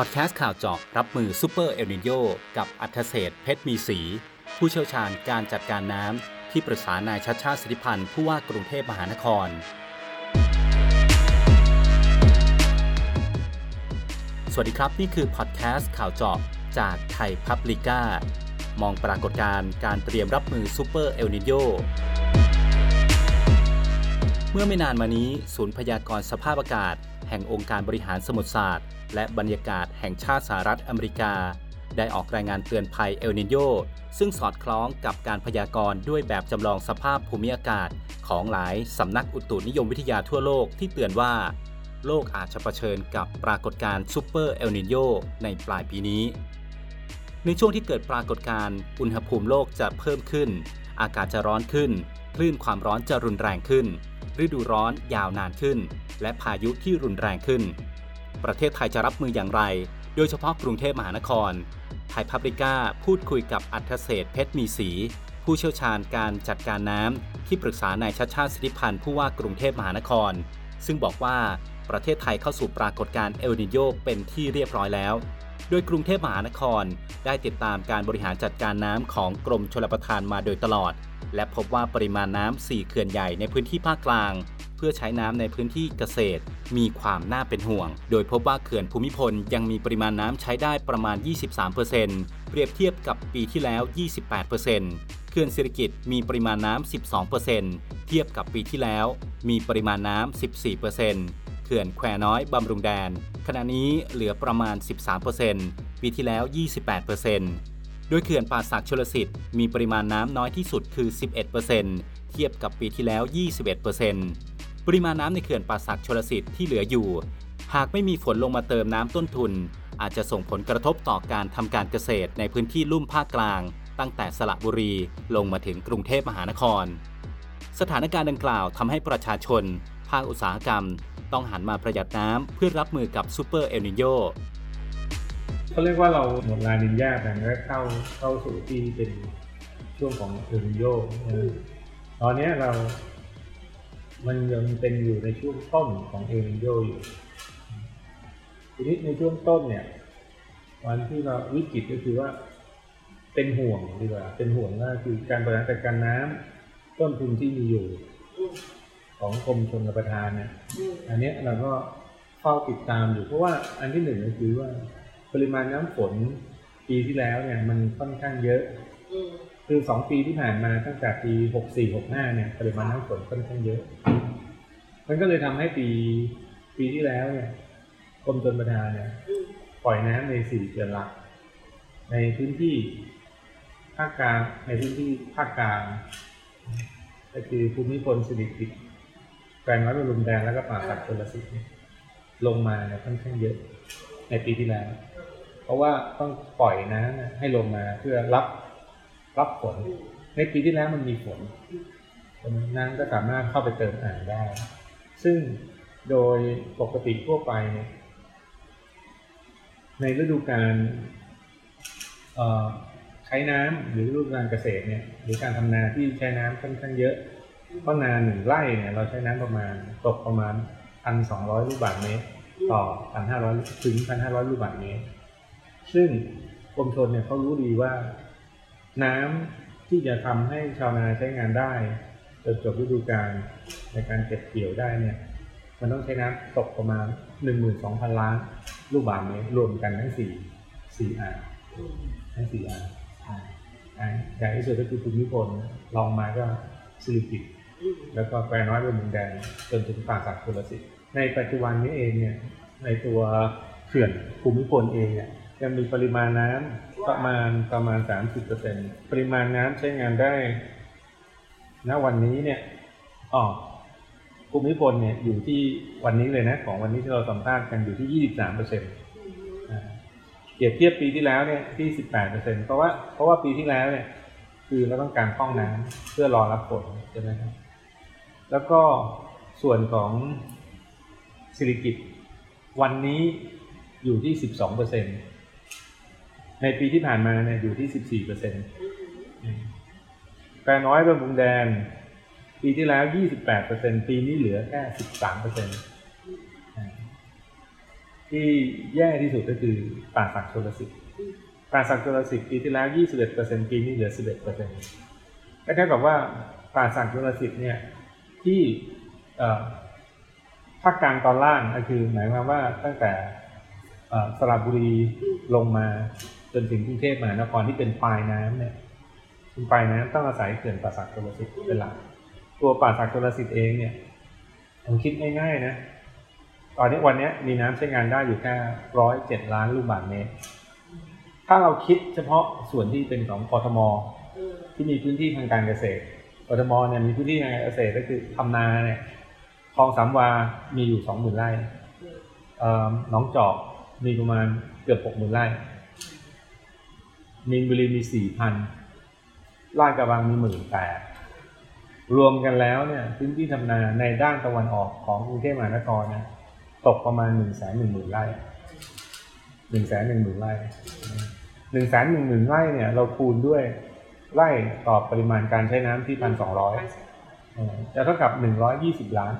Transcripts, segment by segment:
พอดแคสต์ข่าวเจาะรับมือซูเปอร์เอลนีโญกับอรรถเศรษฐ์ เพชรมีศรี ผู้เชี่ยวชาญการจัดการน้ำที่ปรึกษานายชัชชาติสิทธิพันธุ์ผู้ว่ากรุงเทพมหานคร สวัสดีครับ นี่คือพอดแคสต์ข่าวเจาะจากไทยพับลิก้ามองปรากฏการณ์การเตรียมรับมือซูเปอร์เอลนีโญ เมื่อไม่นานมานี้ ศูนย์พยากรณ์สภาพอากาศ แห่งองค์การบริหารสมุทรศาสตร์ และบรรยากาศแห่งชาติสหรัฐอเมริกา ได้ออกรายงานเตือนภัยเอลนีโญซึ่งสอดคล้องกับการพยากรณ์ด้วยแบบจำลองสภาพภูมิอากาศ ของหลายสำนักอุตุนิยมวิทยาทั่วโลกที่เตือนว่า โลกอาจจะเผชิญกับปรากฏการณ์ซูเปอร์เอลนีโญในปลายปีนี้ ในช่วงที่เกิดปรากฏการณ์อุณหภูมิโลกจะเพิ่มขึ้น อากาศจะร้อนขึ้น คลื่นความร้อนจะรุนแรงขึ้น ฤดูร้อนยาวนานขึ้น และพายุที่รุนแรงขึ้น ประเทศไทยจะรับมืออย่างไร โดยเฉพาะกรุงเทพมหานคร ไทยพับลิก้าพูดคุยกับอัธเศษเพชรมีสี ผู้เชี่ยวชาญการจัดการน้ำที่ปรึกษานายชัดชาติสิทธิพันธ์ผู้ว่ากรุงเทพมหานคร ซึ่งบอกว่าประเทศไทยเข้าสู่ปรากฏการณ์เอลนิโยเป็นที่เรียบร้อยแล้ว โดยกรุงเทพมหานครได้ติดตามการบริหารจัดการน้ำของกรมชลประทานมาโดยตลอด และพบว่าปริมาณน้ำ4เขื่อนใหญ่ในพื้นที่ภาคกลาง เพื่อใช้น้ำในพื้นที่เกษตร มีความน่าเป็นห่วง โดยพบว่าเขื่อนภูมิพลยังมีปริมาณน้ำใช้ได้ประมาณ 23%เปรียบเทียบกับปีที่แล้ว 28%เขื่อนสิริกิตมีปริมาณน้ำ 12%เทียบกับปีที่แล้ว มีปริมาณน้ำ 14%เขื่อนแควน้อยบำรุงแดน ขณะนี้เหลือประมาณ 13%ปีที่แล้ว 28% โดยเขื่อนป่าสักชลสิทธิ์มีปริมาณน้ำน้อยที่สุดคือ 11%เทียบกับปีที่แล้ว 21%ปริมาณน้ำในเขื่อนป่าสักชลสิทธิ์ที่เหลืออยู่ หากไม่มีฝนลงมาเติมน้ำต้นทุน อาจจะส่งผลกระทบต่อการทำการเกษตรในพื้นที่ลุ่มภาคกลาง ตั้งแต่สระบุรีลงมาถึงกรุงเทพมหานคร สถานการณ์ดังกล่าวทำให้ประชาชน ภาคอุตสาหกรรม ต้องหันมาประหยัดน้ำเพื่อรับมือกับซูเปอร์เอลนีโญ เขาเรียกว่าเราหมดลานีญาแต่ก็เข้าเข้าสู่ที่เป็นช่วงของเอลนีโญตอนนี้เรา มันยังเป็นอยู่ในช่วงต้นของเอลนีโญอยู่ ทีนี้ในช่วงต้นเนี่ยวันที่เราวิกฤตก็คือว่าเป็นห่วงดีกว่า เป็นห่วงก็คือการบริหารจัดการน้ำต้นทุนที่มีอยู่ ของกรมชลประทานเนี่ย อันนี้เราก็เฝ้าติดตามอยู่เพราะว่าอันที่หนึ่งก็คือว่า ปริมาณน้ำฝนปีที่แล้วเนี่ยมันค่อนข้างเยอะ คือสองปีที่ผ่านมาตั้งแต่ปีหกสี่หกห้าเนี่ยปริมาณน้ำฝนค่อนข้างเยอะ มันก็เลยทำให้ปีปีที่แล้วเนี่ยกรมชลประทานเนี่ยปล่อยน้ำในสี่เขื่อนหลัก ในพื้นที่ภาคกลางในพื้นที่ภาคกลางก็คือภูมิพลสิริกิติ์แปลงน้อยบรมแดงแล้วก็ป่าสักชลสิทธิ์เนี่ยลงมาเนี่ยค่อนข้างเยอะ ในปีที่แล้ว เพราะว่าต้องปล่อยน้ำให้ลงมาเพื่อรับรับฝนในปีที่แล้วมันมีฝนน้ำก็สามารถเข้าไปเติมอ่างได้ ซึ่งโดยปกติทั่วไปเนี่ยในฤดูกาลใช้น้ำหรือฤดูกาลเกษตรเนี่ยหรือการทำนาที่ใช้น้ำค่อนข้างเยอะเพราะนาหนึ่งไร่เนี่ยเราใช้น้ำประมาณตกประมาณพันสองร้อยลูกบาศก์เมตรต่อพันห้าร้อยถึงพันห้าร้อยลูกบาศก์เมตร ซึ่งกรมชนเนี่ยเขารู้ดีว่า น้ำที่จะทำให้ชาวนาใช้งานได้จนจบฤดูกาลในการเก็บเกี่ยวได้เนี่ย มันต้องใช้น้ำตกประมาณหนึ่งหมื่นสองพันล้านลูกบาศก์เมตรรวมกันทั้งสี่สี่อ่างทั้งสี่อ่างใหญ่ที่สุดก็คือภูมิพลลองมาก็สิริกิตแล้วก็แปรน้อยบนมุงแดงจนถึงป่าสักชลสิทธิ์ในปัจจุบันนี้เองเนี่ยในตัวเขื่อนภูมิพลเองเนี่ย ยังมีปริมาณน้ำประมาณประมาณสามสิบเปอร์เซ็นปริมาณน้ำใช้งานได้ณวันนี้เนี่ยอ่างภูมิพลเนี่ยอยู่ที่วันนี้เลยนะของวันนี้ที่เราสัมภาษณ์กันอยู่ที่ยี่สิบสามเปอร์เซ็นต์เปรียบเทียบปีที่แล้วเนี่ยที่สิบแปดเปอร์เซ็นต์เพราะว่าเพราะว่าปีที่แล้วเนี่ย คือเราต้องการพร่องน้ำเพื่อรอรับฝนใช่ไหมครับแล้วก็ส่วนของสิริกิติ์วันนี้อยู่ที่สิบสองเปอร์เซ็นต์ ในปีที่ผ่านมาเนี่ยอยู่ที่สิบสี่เปอร์เซ็นต์แปรน้อยบนบุงแดน ปีที่แล้วยี่สิบแปดเปอร์เซ็นปีนี้เหลือแค่สิบสามเปอร์เซ็นที่แย่ที่สุดก็คือป่าสักชลสิทธิ์ป่าสักชลสิทธิ์ปีที่แล้ว21%ปีนี้เหลือ11%ก็เท่ากับว่าป่าสักชลสิทธิ์เนี่ยที่เอภาคกลางตอนล่างก็คือหมายความว่าตั้งแต่สระบุรีลงมา จนถึงกรุงเทพมหานครที่เป็นปลายน้ำเนี่ยเป็นปลายน้ำต้องอาศัยเขื่อนป่าสักชลสิทธิ์เป็นหลักตัวป่าสักชลสิทธิ์เองเนี่ยผมคิดง่ายๆนะตอนนี้วันนี้มีน้ำใช้งานได้อยู่แค่ร้อยเจ็ดล้านลูกบาศก์เมตร ถ้าเราคิดเฉพาะส่วนที่เป็นของกทมที่มีพื้นที่ทางการเกษตรกทมเนี่ยมีพื้นที่ทางการเกษตรก็คือทำนาเนี่ยคลองสามวา มีอยู่สองหมื่นไร่หนองจอกมีประมาณเกือบหกหมื่นไร่ มีนบุรีมีสี่พันลาดกระบังมีหมื่นแปดรวมกันแล้วเนี่ยพื้นที่ทำนาในด้านตะวันออกของกรุงเทพมหานครนะตกประมาณหนึ่งแสนหนึ่งหมื่นไร่หนึ่งแสนหนึ่งหมื่นไร่หนึ่งแสนหนึ่งหมื่นไร่เนี่ยเราคูณด้วยไร่ต่อปริมาณการใช้น้ำที่พันสองร้อยจะเท่ากับหนึ่งร้อยยี่สิบล้าน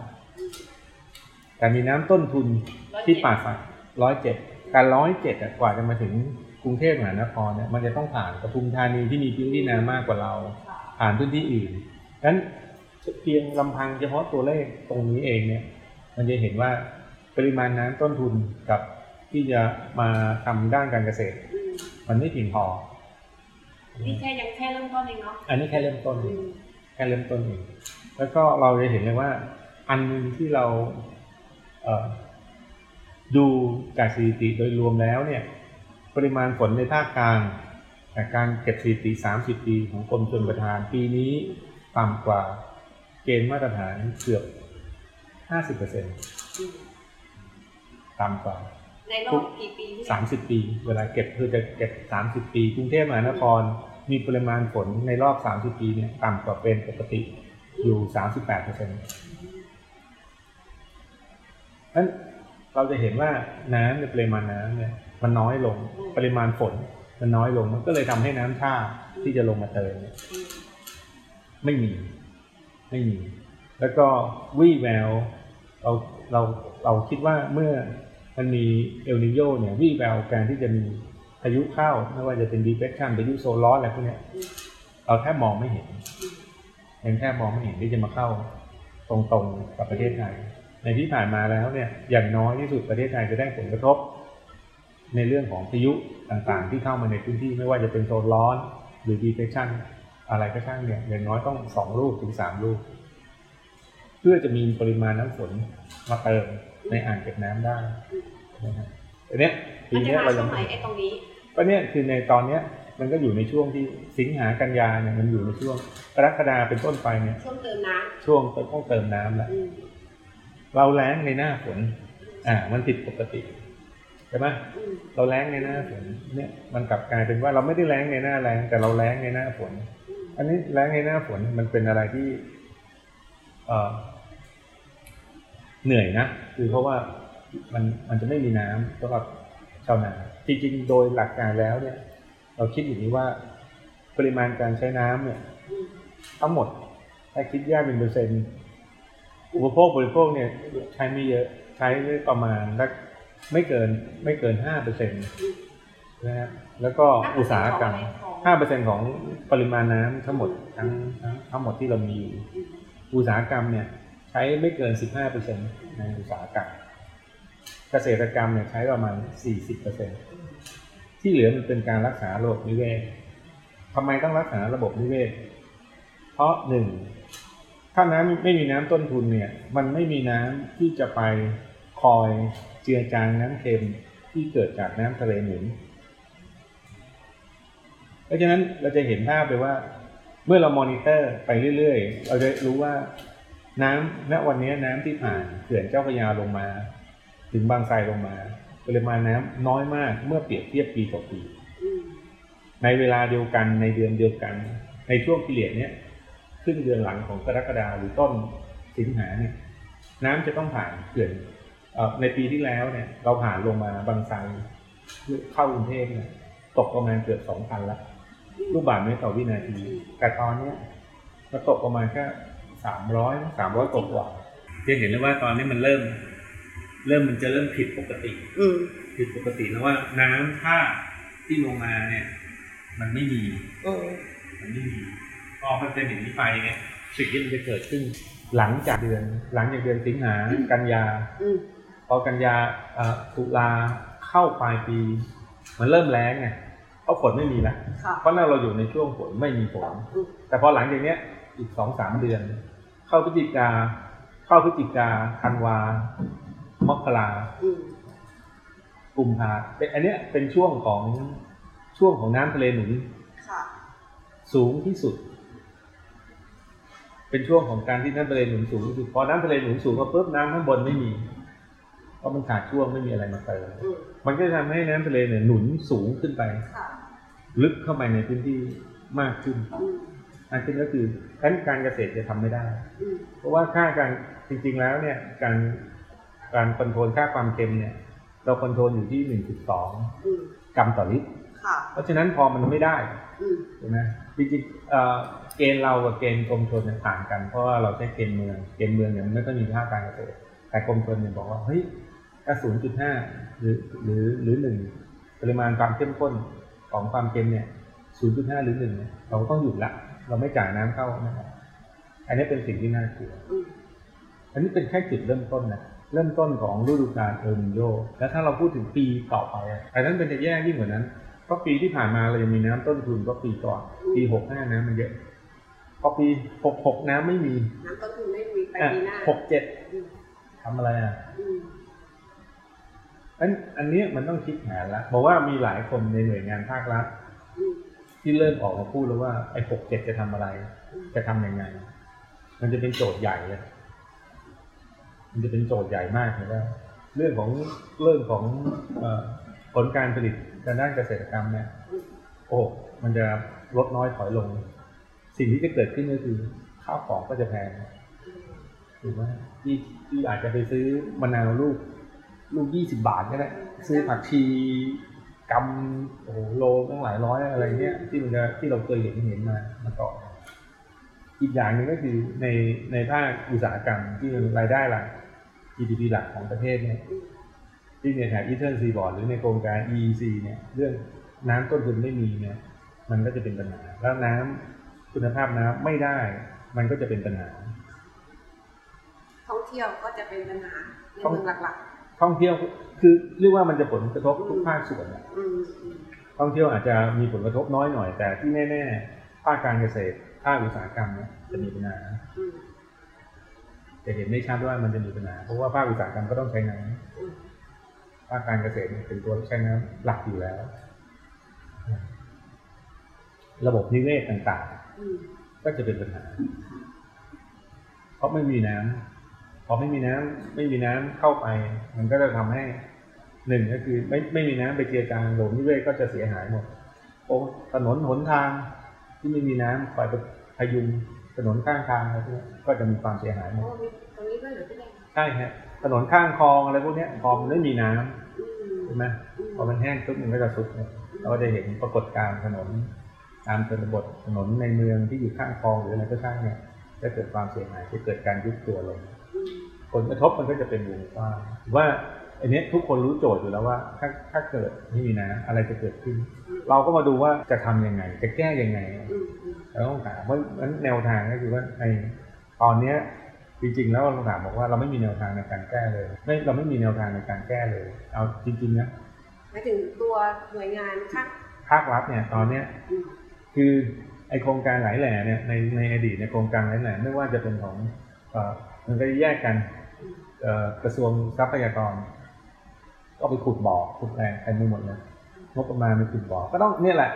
แต่มีน้ำต้นทุนที่ป่าสักร้อยเจ็ดการร้อยเจ็ดกว่าจะมาถึง กรุงเทพมหานครเนี่ยมันจะต้องผ่านปทุมธานีที่มีพื้นที่น้ำมากกว่าเรา ผ่านพื้นที่อื่นดังนั้นเพียงลำพังเฉพาะตัวเลขตรงนี้เองเนี่ย มันจะเห็นว่าปริมาณน้ำต้นทุนกับที่จะมาทำด้านการเกษตร มันไม่เพียงพอนี่แค่ยังแค่เริ่มต้นเองเนาะอันนี้แค่เริ่มต้นแค่เริ่มต้นเองแล้วก็เราจะเห็นเลยว่า อันหนึงที่เราเอ่อดูจากสถิติโดยรวมแล้วเนี่ย ปริมาณฝนในภาคกลางจากการเก็บสถิติ 30 ปีของกรมชลประทานปีนี้ต่ำกว่าเกณฑ์มาตรฐานเกือบ 50%ต่ำกว่า ในรอบกี่ปีที่สามสิบปี เวลาเก็บคือจะเก็บสามสิบปี กรุงเทพมหานครมีปริมาณฝนในรอบสามสิบปีเนี่ยต่ำกว่าเป็นปกติอยู่สามสิบแปดเปอร์เซ็นต์นั้นเราจะเห็นว่าน้ำในปริมาณน้ำเนี่ย มันน้อยลงปริมาณฝน มันน้อยลงมันก็เลยทำให้น้ำท่าที่จะลงมาเติมไม่มี ไม่มี แล้วก็วี่แววเราเราเราคิดว่าเมื่อมันมีเอลนิโยเนี่ยวี่แววการที่จะมีพายุเข้าไม่ว่าจะเป็นดีเพรสชันพายุโซนร้อนอะไรพวกนี้เราแทบมองไม่เห็นยังแทบมองไม่เห็นที่จะมาเข้า ตรงๆกับประเทศไทยในที่ผ่านมาแล้วเนี่ยอย่างน้อยที่สุดประเทศไทยจะได้ผลกระทบ ในเรื่องของพายุต่างๆ ที่เข้ามาในพื้นที่ไม่ว่าจะเป็นโซนร้อนหรือดีเพรสชันอะไรก็ช่างเนี่ยอย่างน้อยต้องสองลูกถึงสามลูก เพื่อจะมีปริมาณน้ำฝนมาเติมในอ่างเก็บน้ำได้นะครับอันเนี้ยปีมันจะเนี้ยมาเราช่ยัวงงไหนไอ้ตรงนี้ก็เนี่ยคือในตอนเนี้ยมันก็อยู่ในช่วงที่สิงหากันยาเนี่ยมันอยู่ในช่วงกรกฎาเป็นต้นไปเนี่ย ช่วงเติมน้ช่วงต้องเติมน้ำแล้วำอืมเราแล้งในหน้าฝน อ่า มันผิดปกติใช่ไหมเราแล้งในหน้าฝนเนี่ยมันกลับกลายเป็นว่าเราไม่ได้แล้งในหน้าแล้งแต่เราแล้งในหน้าฝน อันนี้แล้งในหน้าฝนมันเป็นอะไรที่เออเหนื่อยนะคือเพราะว่ามันมันจะไม่มีน้ำสำหรับชาวนาจริงๆโดยหลักการแล้วเนี่ย เราคิดอย่างนี้ว่าปริมาณการใช้น้ำเนี่ย ทั้งหมดถ้าคิดแยกเป็นเปอร์เซ็นต์อุปโภคบริโภคเนี่ย ใช้ไม่เยอะใช้ประมาณสัก ไม่เกินไม่เกินห้าเปอร์เซ็นต์นะฮะแล้วก็อุตสาหกรรมห้าเปอร์เซ็นของปริมาณน้ำทั้งหมดทั้งทั้งทั้งหมดที่เรามีอยู่อืมอุตสาหกรรมเนี่ยใช้ไม่เกินสิบห้าเปอร์เซ็นในอุตสาหกรรม เกษตรกรรมเนี่ยใช้ประมาณสี่สิบเปอร์เซ็นที่เหลือมันเป็นการรักษาระบบนิเวศทำไมต้องรักษาระบบนิเวศ เพราะหนึ่งถ้าน้ำไม่มีน้ำต้นทุนเนี่ย มันไม่มีน้ำที่จะไปคอย เจือจางน้ำเค็มที่เกิดจากน้ำทะเลหนุน เพราะฉะนั้นเราจะเห็นภาพเลยว่า เมื่อเรามอนิเตอร์ไปเรื่อยๆ เราจะรู้ว่าน้ำณวันนี้น้ำที่ผ่านเขื่อนเจ้าพระยาลงมา ถึงบางไทรลงมาปริมาณน้ำน้อยมากเมื่อเปรียบเทียบปีต่อปีในเวลาเดียวกันในเดือนเดียวกัน ในช่วงพิเรียดเนี้ยขึ้นเดือนหลังของกรกฎาหรือต้นสิงหาเนี่ย น้ำจะต้องผ่านเขื่อนเในปีที่แล้วเนี่ยเราผ่านลงมาบางไทรเข้ากรุงเทพเนี่ยตกประมาณเกือบสองพันละลูกบาศก์เมตรต่อวินาที แต่ตอนเนี้ยมันตกประมาณแค่สามร้อยสามร้อยกว่าๆจะเห็นเลยว่าตอนนี้มันเริ่ม เริ่มมันจะเริ่มผิดปกติ อืมผิดปกติแล้วว่าน้ำท่าที่ลงมาเนี่ย มันไม่มีอืมมันไม่มีพอมันเป็นอย่างนี้ไปเนี่ยสิ่งที่มันจะเกิดขึ้น หลังจากเดือน หลังจากเดือนสิงหากันยาอืม พอกันยาเอ่อตุลาเข้าปลายปี มันเริ่มแล้งไงเพราะฝนไม่มีละค่ะเพราะนั่นเราอยู่ในช่วงฝนไม่มีฝนอืมแต่พอหลังจากเนี้ยอีกสองสามเดือน เข้าพฤศจิกา เข้าพฤศจิกาธันวามกราอืมกุมภาเป็นอันเนี้ยเป็นช่วงของช่วงของน้ำทะเลหนุนค่ะสูงที่สุด เป็นช่วงของการที่น้ำทะเลหนุนสูงที่สุดพอน้ำทะเลหนุนสูงมาปุ๊บน้ำข้างบนไม่มีเพ ราะมันขาดช่วงไม่มีอะไรมาเติมอืมมันก็จะทำให้น้ำทะเลเนี่ยหนุนสูงขึ้นไปค่ะลึกเข้าไปในพื้นที่มากขึ้นอืมมากขึ้นก็คือแทนการเกษตรจะทำไม่ได้อืมเพราะว่าค่าการจริง ๆ แล้วเนี่ยการการคอนโทรลค่าความเค็มเนี่ย เราคอนโทรลอยู่ที่1.2อืมกรัมต่อลิตรค่ะเพราะฉะนั้นพอมันไม่ได้อืมใช่ไหมจริงๆเอ่อเกณฑ์เรากับเกณฑ์กรมชลเนี่ยต่างกัน เพราะว่าเราใช้เกณฑ์เมือง เกณฑ์เมืองเนี่ยมันไม่ค่อยมีค่าการเกษตรแต่กรมชลเนี่ยบอกว่าเฮ้ย ถ้า0.5หรือหรือหรือหนึ่งปริมาณความเข้มข้นของความเค็มเนี่ย0.5หรือหนึ่งเนี่ยเราก็ต้องหยุดละ เราไม่จ่ายน้ำเข้านะครับอันนี้เป็นสิ่งที่น่ากลัวอืมอันนี้เป็นแค่จุดเริ่มต้นนะเริ่มต้นของฤดูกาลเอลนิโยแล้วถ้าเราพูดถึงปีต่อไปอะอันนั้นเป็นจะแย่ยิ่งกว่านั้นเพราะปีที่ผ่านมาเรายังมีน้ำต้นทุนก็ปีก่อนปีหกห้าน้ำมันเยอะพอปีหกหกน้ำไม่มี น้ำต้นทุนไม่มีไปอะปีหน้าหกเจ็ดอืมทำอะไรอะ อันอันนี้มันต้องคิดแผนแล้วบอกว่ามีหลายคนในหน่วยงานภาครัฐที่เริ่มออกมาพูดแล้วว่าไอ้หกเจ็ดจะทำอะไร จะทำยังไง มันจะเป็นโจทย์ใหญ่เลยมันจะเป็นโจทย์ใหญ่มากเลยว่าเรื่องของเรื่องของอผลการผลิตทางด้านเกษตรกรรมเนี่ยโอ้มันจะลดน้อยถอยลง สิ่งที่จะเกิดขึ้นก็คือข้าวของก็จะแพงถูกไหมที่ที่อาจจะไปซื้อมะนาวลูก ลูกยี่สิบาทก็ได้ซื้อผักชีกำโอ้โหโลตั้งหลายร้อยอะไรเงี้ยที่มันจะที่เราเคยเห็นเห็นมามาก่อนอีกอย่างหนึ่งก็คือในในภาคอุตสาหกรรมที่รายได้หลัก GDP หลักของประเทศเนี่ยที่ในแถบอีเทิร์นซีบอร์ดหรือในโครงการ EEC เนี่ยเรื่องน้ำต้นทุนไม่มีเนี่ยมันก็จะเป็นปัญหา แล้วน้ำคุณภาพน้ำไม่ได้มันก็จะเป็นปัญหาท่องเที่ยวก็จะเป็นปัญหาในเมืองหลัก ท่องเที่ยวคือเรียกว่ามันจะผลกระทบทุกภาคส่วนอะๆอืมอืมท่องเที่ยวอาจจะมีผลกระทบน้อยหน่อย แต่ที่แน่ๆภาคการเกษตรภาคอุตสาหกรรมเนี่ยจะมีปัญหาอืมจะเห็นได้ชัดว่ามันจะมีปัญหาเพราะว่าภาคอุตสาหกรรมก็ต้องใช้น้อืมำภาคการเกษตรเนี่ยเป็นตัวใช้น้ำหลักอยู่แล้ว ระบบนิเวศต่างอืมๆก็จะเป็นปัญหา เพราะไม่มีน้ำ พอไม่มีน้ำไม่มีน้ำเข้าไป มันก็จะทำให้หนึ่งก็คือไม่ไม่มีน้ำไปเจือจางระบบนิเวศก็จะเสียหายหมดโอ้ถนนหนทางที่ไม่มีน้ำคอยพยุงถนนข้างทางอะไรพวกนี้ก็จะมีความเสียหายหมโอ้ดมีตรงนี้ด้วยเหรอพี่แดงใช่ฮะถนนข้างคลองอะไรพวกเนี้ยพอมันไม่มีน้ำอืมใช่ไหมอืมพอมันแห้งปุ๊บมันก็จะสุดเนี่ยเราก็จะเห็นปรากฏการณ์ถนนตามชนบทถนนในเมืองที่อยู่ข้างคลองหรืออะไรก็ช่างเนี่ยจะเกิดความเสียหายจะเกิดการยุบตัวลงอืมผ ลกระทบมันก็จะเป็นวงกว้างว่าอันเนี้ยทุกคนรู้โจทย์อยู่แล้วว่า ถ้าถ้าเกิดไม่มีน้ำอะไรจะเกิดขึ้น เราก็มาดูว่าจะทำยังไง จะแก้ยังไงอืมอืมเราต้องถามว่านั้นแนวทางก็คือว่าในตอนเนี้ยจริงๆ แล้วเราถามบอกว่าเราไม่มีแนวทางในการแก้เลย ไม่เราไม่มีแนวทางในการแก้เลย เอาจริงๆนะหมายถึงตัวหน่วยงานข้างภาครัฐเนี่ยตอนเนี้ยอืมคือไอโครงการหลายแหล่เนี่ยในในอดีตในโครงการหลายแหล่ไม่ว่าจะเป็นของเอ่อมันก็แยกกันเอ่อ กระทรวงทรัพยากร ก็ไปขุดบ่อขุดแหล่งเต็มไปหมดเลยงบประมาณไปขุดบ่อก็ต้องเนี่ยแหละ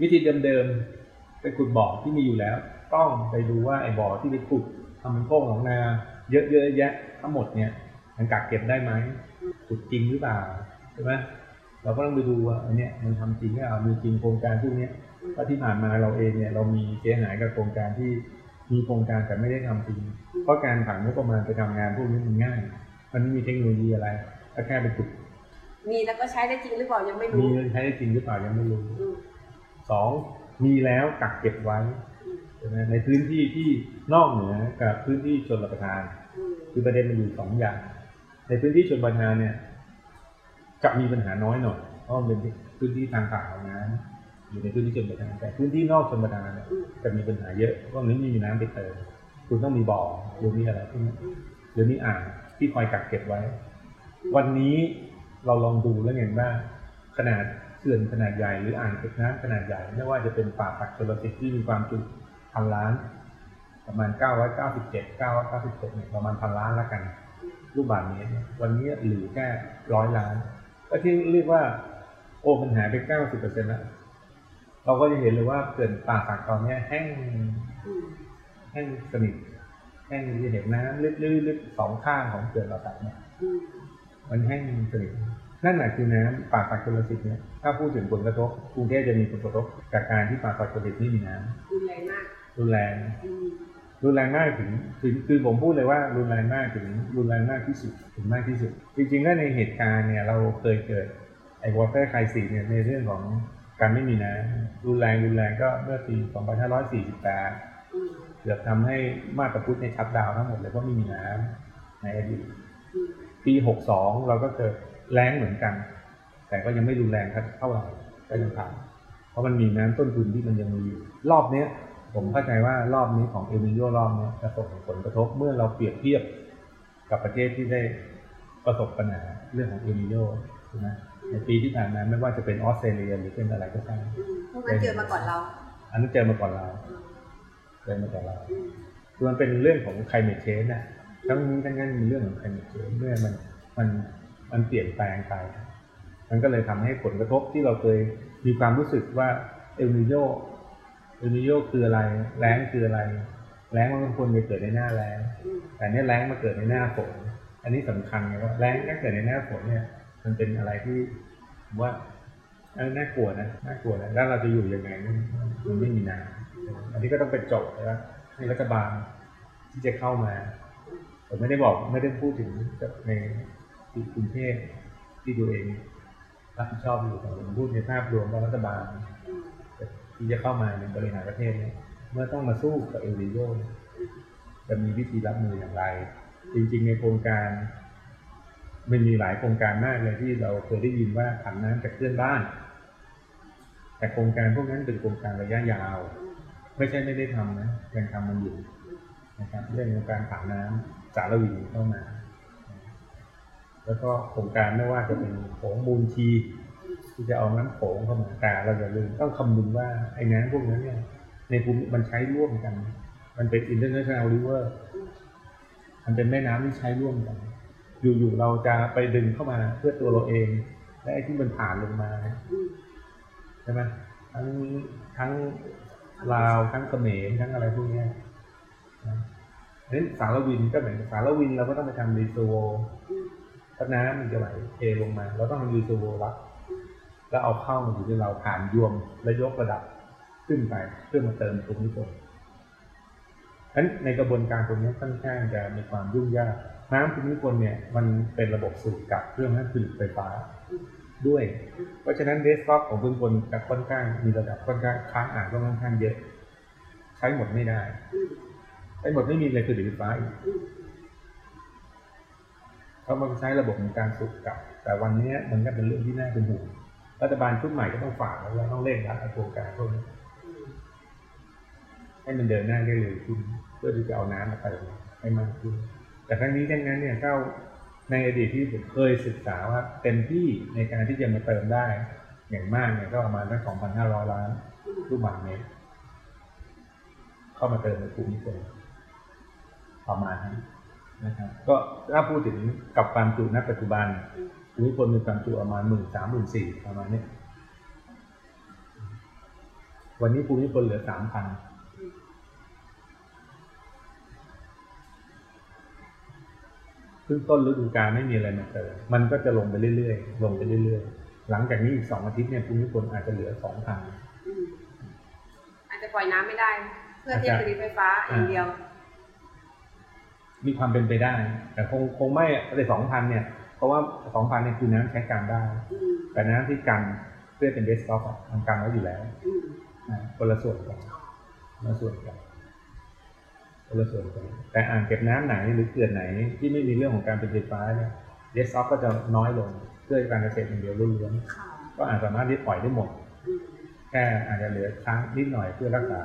วิธีเดิมๆไปขุดบ่อที่มีอยู่แล้ว ต้องไปดูว่าไอ้บ่อที่ไปขุดทำเป็นโค้งของนา เยอะๆแยะทั้งหมดเนี่ยมันกักเก็บได้ไหมขุดจริงหรือเปล่าใช่ไหมเราก็ต้องไปดูว่าอันเนี้ยมันทำจริงหรือเปล่ามีจริงโครงการพวกนี้ยว่าที่ผ่านมาเราเองเนี่ยเรามีเสียหายกับโครงการที่ มีโครงการแต่ไม่ได้ทำจริง เพราะการผันงบประมาณไปทำงานพวกนี้มันง่าย มันไม่มีเทคโนโลยีอะไรก็แค่ไปขุดมีแล้วก็ใช้ได้จริงหรือเปล่ายังไม่มีรู้เงินใช้ได้จริงหรือเปล่ายังไม่รู้อืมสองมีแล้วกักเก็บไว้อืมใช่ไหมในพื้นที่ที่นอกเหนือกับพื้นที่ชนรับประทานอืมคือประเด็นมันอยู่สองอย่าง ในพื้นที่ชนบทานเนี่ยจะมีปัญหาน้อยหน่อยเพราะมันเป็นพื้นที่ทางป่าเอาน้ำ อยู่ในพื้นที่ชนบทานแต่พื้นที่นอกชนบทานเนี่ยจะมีปัญหาเยอะเพราะมันไม่มีน้ำไปเติมคุณต้องมีบ่อหรือมีอะไรพวกนี้หรือมีอ่างที่คอยกักเก็บไว้ วันนี้เราลองดูแล้วเห็นว่าขนาดเขื่อนขนาดใหญ่หรืออ่างเก็บน้ำขนาดใหญ่ไม่ว่าจะเป็นป่าปักชลสิทธิ์ที่มีความจุพันล้าน ประมาณ 997 997เนี่ยประมาณพันล้านละกันลูกบาศก์เมตรเนี่ยวันนี้เหลือแค่ร้อยล้าน ก็ที่เรียกว่าโอ้มันหาไป 90%แล้ว เราก็จะเห็นเลยว่าเขื่อนป่าสักตอนเนี้ยแห้งอืมแห้งสนิทแห้งจะเห็นน้ำลึกๆๆสองข้างของเขื่อนเราสักเนี่ยอืมมันแห้งสนิทนั่นแหละคือน้ำป่าสักชลสิทธิ์เนี่ยถ้าพูดถึงผลกระทบกรุงเทพจะมีผลกระทบจากการที่ป่าสักชลสิทธิ์ไม่มีน้รุนแรงมากำรุนแรงอืมรุนแรงมากถึงถึงคือผมพูดเลยว่ารุนแรงมากถึงรุนแรงมากที่สุดถึงมากที่สุด จริงๆแล้วในเหตุการณ์เนี่ยเราเคยเกิดไอ้วอเตอร์ไครซีเนี่ยในเรื่องของ การไม่มีน้ำรุนแรงรุนแรงก็เมื่อปี 2548อืมเกือบทำให้มาตาพุทธในชัดดาวทั้งหมดเลยเพราะไม่มีน้ำในอดีตอืมปี 62 เราก็เกิดแล้งเหมือนกัน แต่ก็ยังไม่รุนแรงเท่าไหร่ก็ยังผ่านเพราะมันมีน้ำต้นทุนที่มันยังมีอยู่รอบเนี้ยผมเข้าใจว่ารอบนี้ของเอลนิโยรอบนี้จะส่งผลกระทบเมื่อเราเปรียบเทียบกับประเทศที่ได้ประสบปัญหาเรื่องของเอลนิโยใช่ไหม ในปีที่ผ่านมาไม่ว่าจะเป็นออสเตรเลียหรือเป็นอะไรก็ตามอืมพวกนั้นเจอมาก่อนเรา อันนั้นเจอมาก่อนเราอืมเจอมาก่อนเราอืมคือมันเป็นเรื่องของ climate change นะทั้งนี้ทั้งนั้นมีเรื่องของ climate change เมื่อมันมันมันเปลี่ยนแปลงไป มันก็เลยทำให้ผลกระทบที่เราเคยมีความรู้สึกว่าเอลนิโยเอลนิโยคืออะไรแล้งคืออะไรแล้งมันควรจะเกิดในหน้าแล้งอืมแต่เนี่ยแล้งมาเกิดในหน้าฝน อันนี้สำคัญไงว่าแล้งถ้าเกิดในหน้าฝนเนี่ย มันเป็นอะไรที่ผมว่าน่ากลัวนะน่ากลัวนะแล้วเราจะอยู่ยังไงมันไม่มีน้ำอันนี้ก็ต้องเป็นโจทย์นะให้รัฐบาลที่จะเข้ามาผมไม่ได้บอกไม่ได้พูดถึงในกรุงเทพที่ตัวเองรับผิดชอบอยู่แต่ผมพูดในภาพรวมว่ารัฐบาลที่จะเข้ามาในบริหารประเทศเนี่ยเมื่อต้องมาสู้กับเอลนิโยจะมีวิธีรับมืออย่างไร จริงๆในโครงการ มันมีหลายโครงการมากเลยที่เราเคยได้ยินว่าผันน้ำจากเพื่อนบ้าน แต่โครงการพวกนั้นเป็นโครงการระยะยาว ไม่ใช่ไม่ได้ทำนะยังทำมันอยู่นะครับเรื่องของการผันน้ำสารวินเข้ามา แล้วก็โครงการไม่ว่าจะเป็นโขงมูลชีที่จะเอาน้ำโขงเข้ามาแต่เราอย่าลืมต้องคำนึงว่าไอ้น้ำพวกนั้นเนี่ย ในภูมิมันใช้ร่วมกัน มันเป็น international river มันเป็นแม่น้ำที่ใช้ร่วมกัน อยู่ๆเราจะไปดึงเข้ามาเพื่อตัวเราเองและไอ้ที่มันผ่านลงมาใช่ไหมทั้งทั้งลาวทั้งเขมรทั้งอะไรพวกนี้ยนะอย่างสาละวินก็เหมือนสาละวินเราก็ต้องไปทำ reservoir อืมถ้าน้ำมันจะไหลเทลงมา เราต้องทำ reservoir รับแล้วเอาเข้ามาอยู่ที่เราผ่านยวมและยกระดับขึ้นไปเพื่อมาเติมภูมิพลฉะนั้นในกระบวนการตรงนี้ค่อนข้างจะมีความยุ่งยาก น้ำภูมิพลเนี่ยมันเป็นระบบสูบกับเครื่องนั้นผลิตไฟฟ้าด้วย เพราะฉะนั้นเดสก์ท็อปของภูมิพลจะค่อนข้างมีระดับค่อนข้างค้างอ่านก็ค่อนข้างเยอะ ใช้หมดไม่ได้ ใช้หมดไม่มีเลยผลิตไฟฟ้าอีกเพรามันใช้ระบบในการสูบกับ แต่วันนี้มันก็เป็นเรื่องที่น่าเป็นห่วงรัฐบาลชุดใหม่ก็ต้องฝากแล้วต้องเร่งรัดโครงการพวกนี้ให้มันเดินหน้าได้เร็วขึ้นเพื่อที่จะเอาน้ำมาเติมให้มากขึ้น แต่ทั้งนี้ทั้งนั้นเนี่ยก็ในอดีตที่ผมเคยศึกษาว่าเต็มที่ในการที่จะมาเติมได้ อย่างมากเนี่ยก็ประมาณสัก2,500ล้านลูกบาศก์เมตรเข้ามาเติมในภูมิพลประมาณนั้นนะครับก็ถ้าพูดถึงกับความจุณปัจจุบันภูมิพลมีความจุประมาณหมื่นสามหมื่นสี่ประมาณนี้ วันนี้ภูมิพลเหลือสามพัน ซึ่งต้นฤดูกาลไม่มีอะไรมาเติมมันก็จะลงไปเรื่อยๆ ลงไปเรื่อยๆ หลังจากนี้อีกสองอาทิตย์เนี่ยภูมิพลอาจจะเหลือสองพันอืมอาจจะปล่อยน้ำไม่ได้ เพื่อที่จะผลิตไฟฟ้าอย่างเดียว มีความเป็นไปได้ แต่คงคงไม่ในสองพันเนี่ย เพราะว่าสองพันเนี่ยคือน้ำใช้การได้อืมแต่น้ำที่กันเพื่อเป็นเดสก์ท็อปอะมันกันไว้อยู่แล้วอืมนะคนละส่วนกันคนละส่วนกัน คนละส่วนกันแต่อ่างเก็บน้ำไหนหรือเขื่อนไหนที่ไม่มีเรื่องของการเป็นไฟฟ้าเนี่ยเดสซ็อกก็จะน้อยลงเพื่อการเกษตรอย่างเดียวล้วนค่ะๆก็อาจสามารถที่ปล่อยได้หมดอืมแค่อาจจะเหลือค้างนิดหน่อยเพื่อรักษา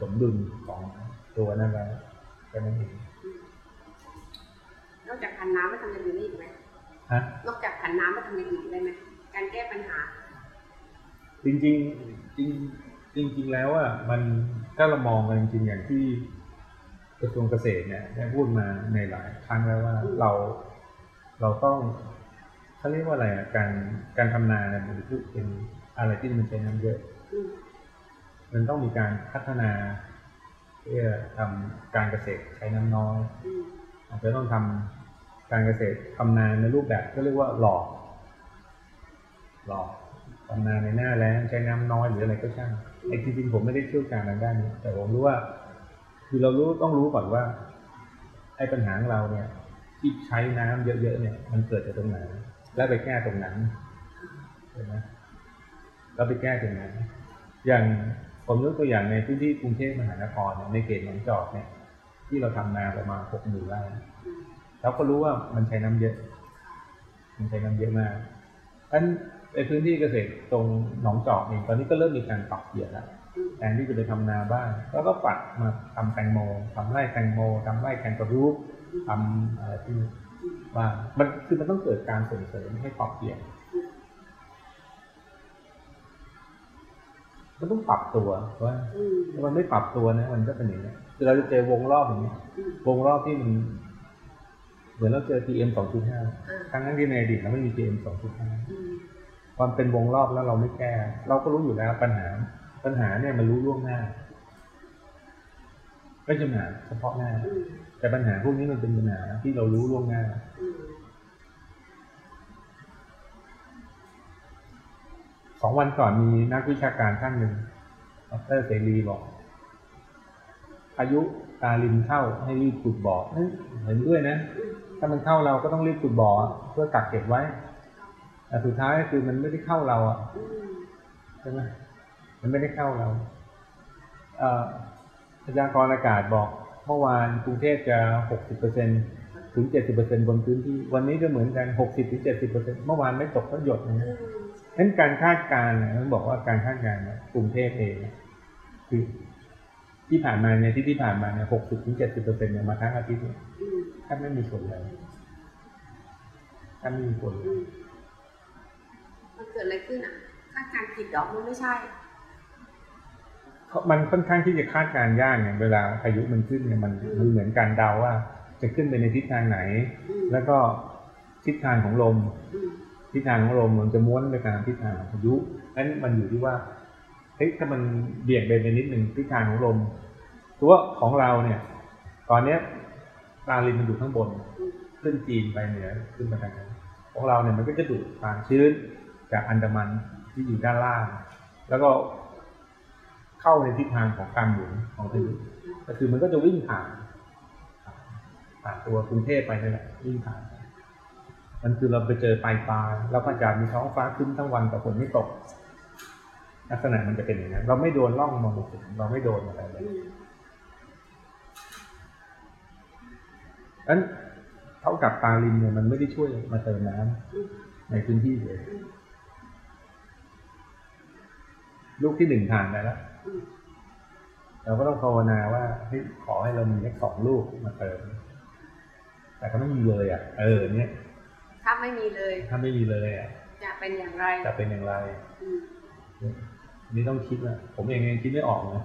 สมดุลของตัวนั้นไว้แค่นั้นเองอืมนอกจากผันน้ำมาทำอย่างอื่นได้อีกไหมฮะนอกจากผันน้ำมาทำอย่างอื่นได้ไหมการแก้ปัญหา จริงๆจริงจริง จริงๆแล้วอะมันถ้าเรามองกันจริงๆอย่างที่กระทรวงเกษตรเนี่ยได้พูดมาในหลายครั้งแล้วว่าเราเราต้องเขาเรียกว่าอะไรอะการการทำนาเนี่ยมันคือเป็นอะไรที่มันใช้น้ำเยอะ มันต้องมีการพัฒนาเพื่อทำการเกษตรใช้น้ำน้อยอืมอาจจะต้องทำการเกษตรทำนาในรูปแบบก็เรียกว่าหลอกหลอกทำนาในหน้าแล้งใช้น้ำน้อยหรืออะไรก็ช่าง ไอ้จริงๆผมไม่ได้เชี่ยวชาญทางด้านนี้ แต่ผมรู้ว่า คือเรารู้ต้องรู้ก่อนว่าไอ้ปัญหาของเราเนี่ย ที่ใช้น้ำเยอะๆเนี่ย มันเกิดจากตรงไหน แล้วไปแก้ตรงนั้นเห็นไหมแล้วไปแก้ตรงนั้น อย่างผมยกตัวอย่างในพื้นที่กรุงเทพมหานครเนี่ยในเขตหนองจอกเนี่ย ที่เราทำนาประมาณหกหมื่นไร่เราก็รู้ว่ามันใช้น้ำเยอะ มันใช้น้ำเยอะมากอัน ในพื้นที่เกษตรตรงหนองจอกเองตอนนี้ก็เริ่มมีการปรับเปลี่ยนแล้วอืมแทนที่จะไปทำนาบ้างแล้วก็ปัดมาทำแตงโมทำไร่แตงโมทำไร่แคนตาลูปทำอะไรที่บ้างมันคือมันต้องเกิดการส่งเสริมให้ปรับเปลี่ยนมันต้องปรับตัวว่าอืมถ้ามันไม่ปรับตัวนะ มันก็เป็นอย่างนี้ยคือเราจะเจอวงรอบอย่างนี้ยอืมวงรอบที่มันเหมือนเราเจอ PM 2.5อ่าทั้งนั้นที่ในอดีตเราไม่มี PM 2.5อื มความเป็นวงรอบแล้วเราไม่แก้ เราก็รู้อยู่แล้วปัญหา ปัญหาเนี่ยมันรู้ล่วงหน้า ไม่ใช่ปัญหาเฉพาะหน้า แต่ปัญหาพวกนี้มันเป็นปัญหาที่เรารู้ล่วงหน้าสองวันก่อนมีนักวิชาการท่านหนึ่งดรเสรีบอก อายุตาลินเข้าให้รีบขุดบ่อเอ้ยเห็นด้วยนะ ถ้ามันเข้าเราก็ต้องรีบขุดบ่อเพื่อกักเก็บไว้ แต่สุดท้ายคือมันไม่ได้เข้าเราอะอืมใช่ไหมมันไม่ได้เข้าเราเอ่อพยากรณ์อากาศบอก เมื่อวานกรุงเทพจะหกสิบเปอร์เซ็นถึงเจ็ดสิบเปอร์เซ็นบนพื้นที่ วันนี้ก็เหมือนกันหกสิบถึงเจ็ดสิบเปอร์เซ็นเมื่อวานไม่ตกก็หยดนะอืมนั้นการคาดการณ์เนี่ยต้องบอกว่าการคาดการณ์เนี่ยกรุงเทพเองเนี่ยคือที่ผ่านมาเนี่ยที่ที่ผ่านมาเนี่ยหกสิบถึงเจ็ดสิบเปอร์เซ็นเนี่ยมาทั้งอาทิตย์เนี่ยอืมแทบไม่มีฝนเลยแทบไม่มีฝนเลอืย มมันเกิดอะไรขึ้นอะคาดการณ์ผิดดอกมันไม่ใช่เพราะมันค่อนข้างที่จะคาดการณ์ยากเนี่ยเวลาพายุมันขึ้นเนี่ยมันมันเหมือนการเดาว่า จะขึ้นไปในทิศทางไหนอืมแล้วก็ทิศทางของลมอืมทิศทางของลมมันจะม้วนไปตามทิศทางของพายุนั้นมันอยู่ที่ว่าเฮ้ยถ้ามันเบี่ยงเบนไปนิดหนึ่งทิศทางของลม ตัวของเราเนี่ย ตอนเนี้ยปลาลินมันอยู่ข้างบนอืมขึ้นจีนไปเหนือขึ้นมาทางนั้นของเราเนี่ยมันก็จะดูดความชื้น จากอันดามันที่อยู่ด้านล่าง แล้วก็เข้าในทิศทางของการหมุนของพายุก็คือมันก็จะวิ่งผ่านผ่านตัวกรุงเทพไปนั่นแหละวิ่งผ่าน มันคือเราไปเจอปลายปลาแล้วก็จะมีท้องฟ้าครึ้มทั้งวันแต่ฝนไม่ตก ลักษณะมันจะเป็นอย่างนั้นเราไม่โดนร่องมรสุมเราไม่โดนอะไรเลยนั้นเท่ากับปลาลินเนี่ยมันไม่ได้ช่วยมาเติมน้ำอืมในพื้นที่เลย ลูกที่หนึ่งผ่านไปแล้วอืมเราก็ต้องภาวนาว่าเฮ้ยขอให้เรามีแค่สองลูกมาเติม แต่ก็ไม่มีเลย อะ เออเนี่ย ถ้าไม่มีเลย ถ้าไม่มีเลยอะ จะเป็นอย่างไร จะเป็นอย่างไรอืมนี่ต้องคิดนะผมเองยังคิดไม่ออกนะ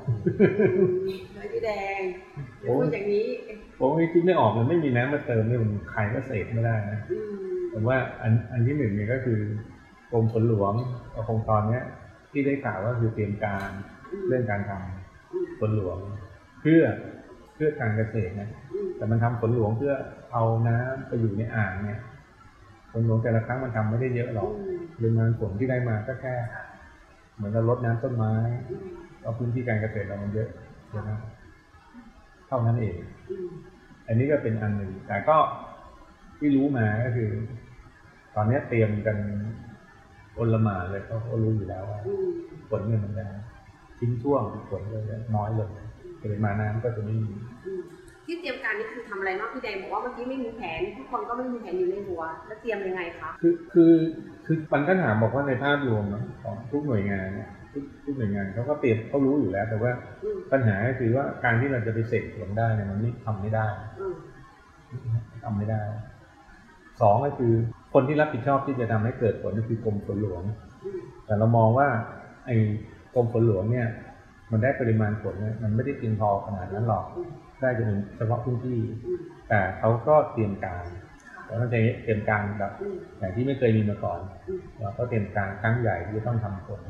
เลยพี่แดงอย่าโอ้พูดอย่างนี้ ผมยังคิดไม่ออกเลยไม่มีน้ำมาเติมเนี่ยมันใครก็เสพไม่ได้นะอืมผมว่าอันอันที่หนึ่งเนี่ยก็คือกรมฝนหลวงกับโครงตอนเนี้ย ที่ได้ข่าวว่าคือเตรียมการอืมเรื่องการทำอืมฝนหลวง เพื่อเพื่อการเกษตรนะอืมแต่มันทำฝนหลวงเพื่อเอาน้ำไปอยู่ในอ่างเนี่ยฝนหลวงแต่ละครั้งมันทำไม่ได้เยอะหรอกอืมปริมาณฝนที่ได้มาก็แค่ เหมือนเรารดน้ำต้นไม้อืมเอาพื้นที่การเกษตรเรามันเยอะใช่ไหมเท่านั้นเองอืมอันนี้ก็เป็นอันหนึ่งแต่ก็ที่รู้มาก็คือ ตอนนี้เตรียมกัน อลหมานเลยเพราะเขารู้อยู่แล้วว่าอืมฝนเนี่ยมันจะทิ้งช่วงฝนก็จะน้อยลงปริมาณน้ำก็จะไม่มีอืมที่เตรียมการนี่คือทำอะไรบ้างพี่แดงบอกว่าเมื่อกี้ไม่มีแผนทุกคนก็ไม่มีแผนอยู่ในหัว แล้วเตรียมยังไงคะคือคือคือปันก็ถามบอกว่าในภาพรวมเนอะของทุกหน่วยงานเนี่ยทุกทุกหน่วยงานเขาก็เตรียมเขารู้อยู่แล้ว แต่ว่าอืมปัญหาก็คือว่าการที่เราจะไปเสกสวนได้เนี่ยมันไม่ทำไม่ได้อืมทำไม่ได้สองก็คือ คนที่รับผิดชอบที่จะทำให้เกิดผลก็คือกรมฝนหลวง แต่เรามองว่าไอ้กรมฝนหลวงเนี่ย มันได้ปริมาณฝนเนี่ยมันไม่ได้เพียงพอขนาดนั้นหรอก ได้จะเป็นเฉพาะพื้นที่ แต่เขาก็เตรียมการแล้วมันจเตรียมการแบบอืมอย่างที่ไม่เคยมีมาก่อนเราก็เตรียมการครั้งใหญ่ที่จะต้องทำผล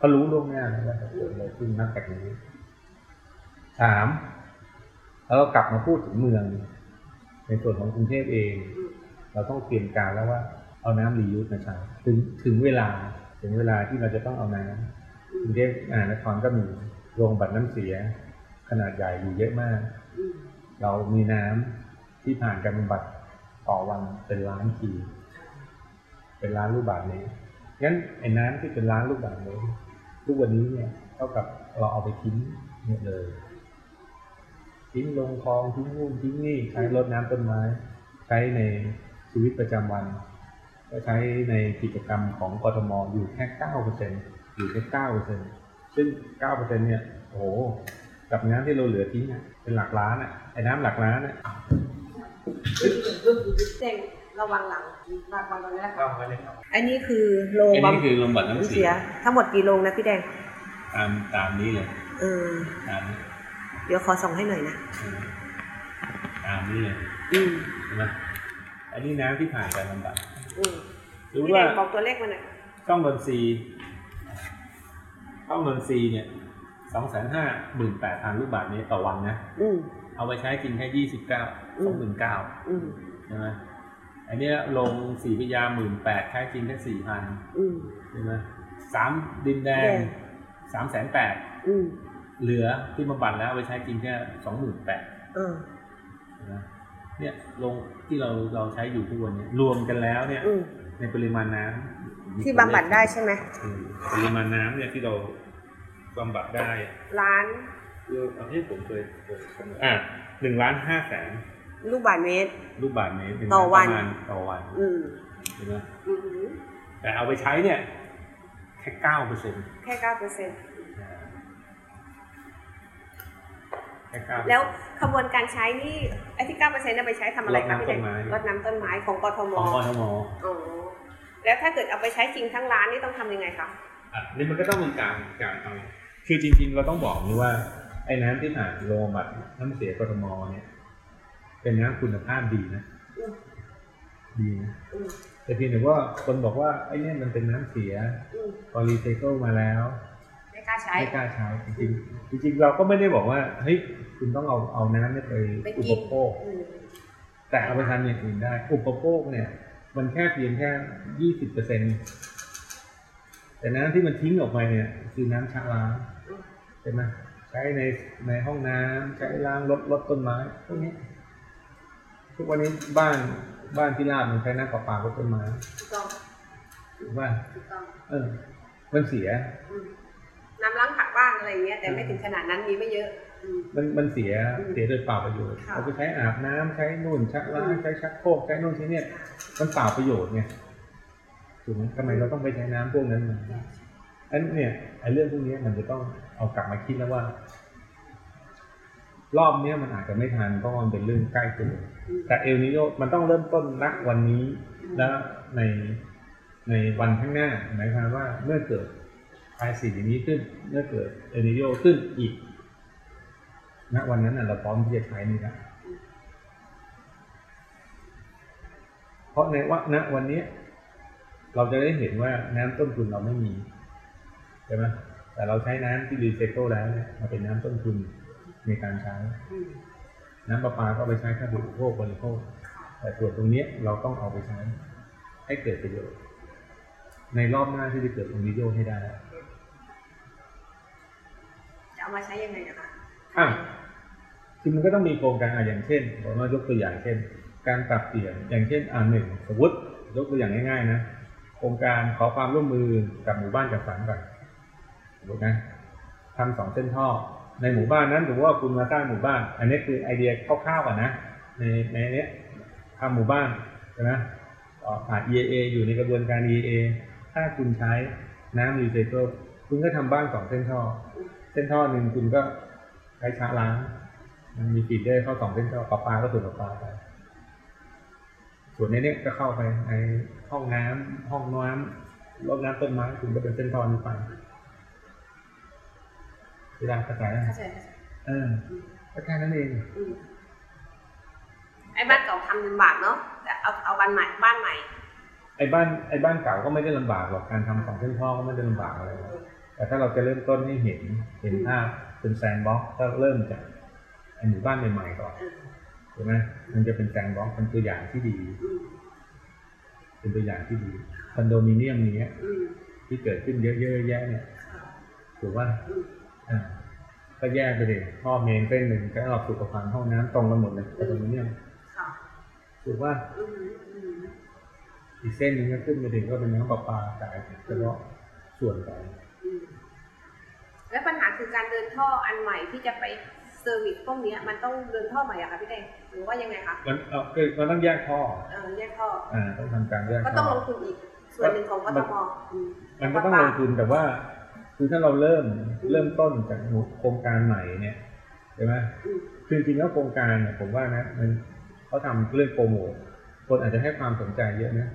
ก็รู้ล่วงหน้าว่าจะเกิดอะไรขึ้นนับจากนี้สามแล้วเรากลับมาพูดถึงเมือง ในส่วนของกรุงเทพเอง เราต้องเตรียมการแล้วว่าเอาน้ำรียูสมาใช้ถึงถึงเวลาถึงเวลาที่เราจะต้องเอาน้ำกรุงเทพมหานครก็มีโรงบัดน้ำเสีย ขนาดใหญ่อยู่เยอะมาก เรามีน้ำที่ผ่านการบำบัดต่อวันเป็นล้านทีเป็นล้านลูกบาศก์เมตรงั้นไอ้น้ำที่เป็นล้านลูกบาศก์เมตรทุกวันนี้เนี่ยเท่ากับเราเอาไปทิ้งหมดเลยทิ้งลงคลองทิ้งนู่นทิ้งนี่ใช้รดน้ำต้นไม้ ใช้ใน ชีวิตประจำวันก็ใช้ในกิจกรรมของกทมอยู่แค่เก้าเปอร์เซ็นอยู่แค่เก้าเปอร์เซ็นซึ่งเก้าเปอร์เซ็นเนี่ยโอ้โหกับน้ำที่เราเหลือทิ้งอะเป็นหลักล้านอะไอ้น้ำหลักล้านอะแจ้งระวังหลังระวังตรงนี้นะก็คะไม่ได้ครับอันนี้คือโรงอันบำนี้คือลมบัดน้ำน้ำเสีเสียยทั้งหมดกี่โรงนะพี่แดง ตามตามนี้เลยเออตามนี้เดี๋ยวขอส่งให้หน่อยนะอืมตามนี้เลย อืมใช่ไหม อันนี้น้ำที่ผ่านการบำบัดอืมหรือพี่แดว่างบอกตัวเลขมาหน่อยช่องนนทรีย์ช่องนนทรีย์เนี่ยสองแสนห้าหมื่นแปดพันลูกบาศก์เมตรต่อวันนะอืมเอาไปใช้จริงแค่ยี่สิบเก้าอืสมองหมื่นเก้าอืมใช่ไหมอันเนี้ยลงสี่พยาหมื่นแปดใช้จริงแค่สี่พันอืมใช่ไหมสามดินแดงแดงสามแสนแปดอืมเหลือที่บำบัดแล้วเอาไปใช้จริงแค่สองหมื่นแปดเออนะ เนี่ยลงที่เราเราใช้อยู่ทุกวันเนี้รวมกันแล้วเนี่ยอืมในปริมาณน้ำที่บำบัดได้ใช่ไหมอืมปริมาณน้ำเนี่ยที่เราบำบัดได้ล้านเออเอาที่ผมเคยเคยคำนวณอะหนึ่งล้านห้าแสนลูกบาศก์เมตร ลูกบาศก์เมตรหนึ่งต่อวันประมาณต่อวันอืมใช่ไหมอืมแต่เอาไปใช้เนี่ย แค่เก้าเปอร์เซ็นต์แค่เก้าเปอร์เซ็นต์ แค่เก้าแล้วขบวนการใช้นี่ไอ้ที่เก้าเปอร์เซ็นต์ไปใช้ทำอะไรคะพี่แดงรดน้ำต้นไม้ของกทมของกทมอ๋อแล้วถ้าเกิดเอาไปใช้จริงทั้งร้านนี่ต้องทำยังไงคะอะนี่มันก็ต้องมีการการเอาคือจริง ๆ เราต้องบอกนี่ว่าไอ้น้ำที่ผ่านโรงบำบัดน้ำเสียกทม.เนี่ย เป็นน้ำคุณภาพดีนะอืมดีนะอืมแต่เพียงแต่ว่าคนบอกว่าไอ้เนี่ยมันเป็นน้ำเสียอืมพอรีไซเคิลมาแล้วไม่ กล้าใช้ ไม่กล้าใช้จริงๆจริงๆเราก็ไม่ได้บอกว่าเฮ้ยคุณต้องเอาเอาน้ำเนี่ยไปไปอุกิปน โภค อืมแต่เอาไปทำอย่างอื่นได้ อุปโภคเนี่ย มันแค่เพียงแค่ยี่สิบเปอร์เซ็นแต่น้ำที่มันทิ้งออกไปเนี่ย คือน้ำชะล้างใช่ไหมใช้ในในห้องน้ำใช้ล้างรถรถต้นไม้พวกนี้ ทุกวันนี้บ้านบ้านที่ลาดมันใช้น้ำประปารดต้นไม้ถูกต้องถูกป่ะถูกต้องเออ มันเสีย อืม น้ำล้างผักบ้างอะไรอย่างเงี้ยแต่ไม่ถึงขนาดนั้นมีไม่เยอะอืมมันมันเสียอืมเสียโดยเปล่าประโยชน์ค่ะเอาไปใช้อาบน้ำใช้นู่นชักล้างอืมใช้ชักโครกใช้นู่นใช้เนี่ยมันเปล่าประโยชน์ไงถูกไหมทำไมเราต้องไปใช้น้ำพวกนั้นมาอันเนี่ยไอ้เรื่องพวกนี้มันจะต้องเอากลับมาคิดแล้วว่า รอบเนี้ยมันอาจจะไม่ทันเพราะมันเป็นเรื่องใกล้ตัวอืมแต่เอลนิโยมันต้องเริ่มต้นณวันนี้ และในในวันข้างหน้าหมายความว่าเมื่อเกิด ภายสิ่งนี้ขึ้นเมื่อเกิดเอนิโยขึ้นอีกณวันนั้นเราพร้อมที่จะใช้นี่นะเพราะในว่าณวันนี้เราจะได้เห็นว่าน้ำต้นทุนเราไม่มีใช่ไหมแต่เราใช้น้ำที่รีไซเคิลแล้วเนี่ยมาเป็นน้ำต้นทุนในการใช้ น้ำประปาก็ไปใช้แค่บริโภคบริโภค แต่ส่วนตรงนี้เราต้องเอาไปใช้ให้เกิดประโยชน์ในรอบหน้าที่จะเกิดองค์นิโยให้ได้ เอามาใช้ยังไงนะคะอะคือมันก็ต้องมีโครงการอะอย่างเช่นผมว่ายกตัวอย่างเช่น การปรับเปลี่ยนอย่างเช่นอ่าหนึ่งสมมติยกตัวอย่างง่ายๆนะโครงการขอความร่วมมือกับหมู่บ้านจัดสรรก่อนสมมตินะทำสองเส้นท่อ ในหมู่บ้านนั้นถือว่าคุณมาสร้างหมู่บ้าน อันนี้คือไอเดียคร่าวๆก่อนนะในในนี้ทำหมู่บ้านใช่ไหมต่อผ่าน EAA อยู่ในกระบวนการ EAA ถ้าคุณใช้น้ำรีไซเคิลคุณก็ทำบ้านสองเส้นท่อ ส้นท่อหนึ่งคุณก็ใช้ชะล้าง มันมีฟีดเดอร์เข้าสองเส้นท่อประปาก็สูบประปาไปส่วนในเนี้ยก็เข้าไปในห้องน้ำห้องน้ำรดน้ำต้นไม้คุณก็เป็นเส้นท่อนี้ไปเวลาเข้าใจไหมเข้าใจเข้าใจเออก็แค่นั้นเองอืมไอ้บ้านเก่าทำลำบากเนาะแต่เอาเอาบ้านใหม่บ้านใหม่ไอ้บ้านไอ้บ้านเก่าก็ไม่ได้ลำบากหรอกการทำสองเส้นท่อก็ไม่ได้ลำบากอะไรหรอก แต่ถ้าเราจะเริ่มต้นให้เห็นเห็นภาพเป็น sandbox ก็เริ่มจากหมู่บ้านใหม่ๆก่อนเออถูกไหมมันจะเป็น sandbox เป็นตัวอย่างที่ดี เป็นตัวอย่างที่ดีคอนโดมิเนียมเนี้ยที่เกิดขึ้นเยอะๆแยะเนี่ยถูกว่าอ่าก็แยกไปเลยท่อ main เส้นหนึ่งก็เอาสุขภัณฑ์ห้องน้ำตรงกันหมดเลยคอนโดมิเนียมถูกว่าอีกเส้นหนึงก็ขึ้นไปถึงก็เป็นน้ำประปาจ่ายเฉพาะส่วนไป แล้วปัญหาคือการเดินท่ออันใหม่ที่จะไปเซอร์วิสพวกเนี้ยมันต้องเดินท่อใหม่อะคะพี่แดงหรือว่ายังไงคะมันเออคือมันต้องแยกท่อเออแยกท่ออ่าต้องทำการแยกก็ต้ท่องอลงทุนอีกส่วนหนึ่งของกทมอืมมันก็ต้องลงทุนแต่ว่า คือถ้าเราเริ่มเริ่มต้นจากโครงการใหม่เนี่ยใช่ไหมอืมคือจริงๆแล้วโครงการเนี่ยผมว่านะ มันเขาทำเรื่องโปรโมทคนอาจจะให้ความสนใจเยอะนะ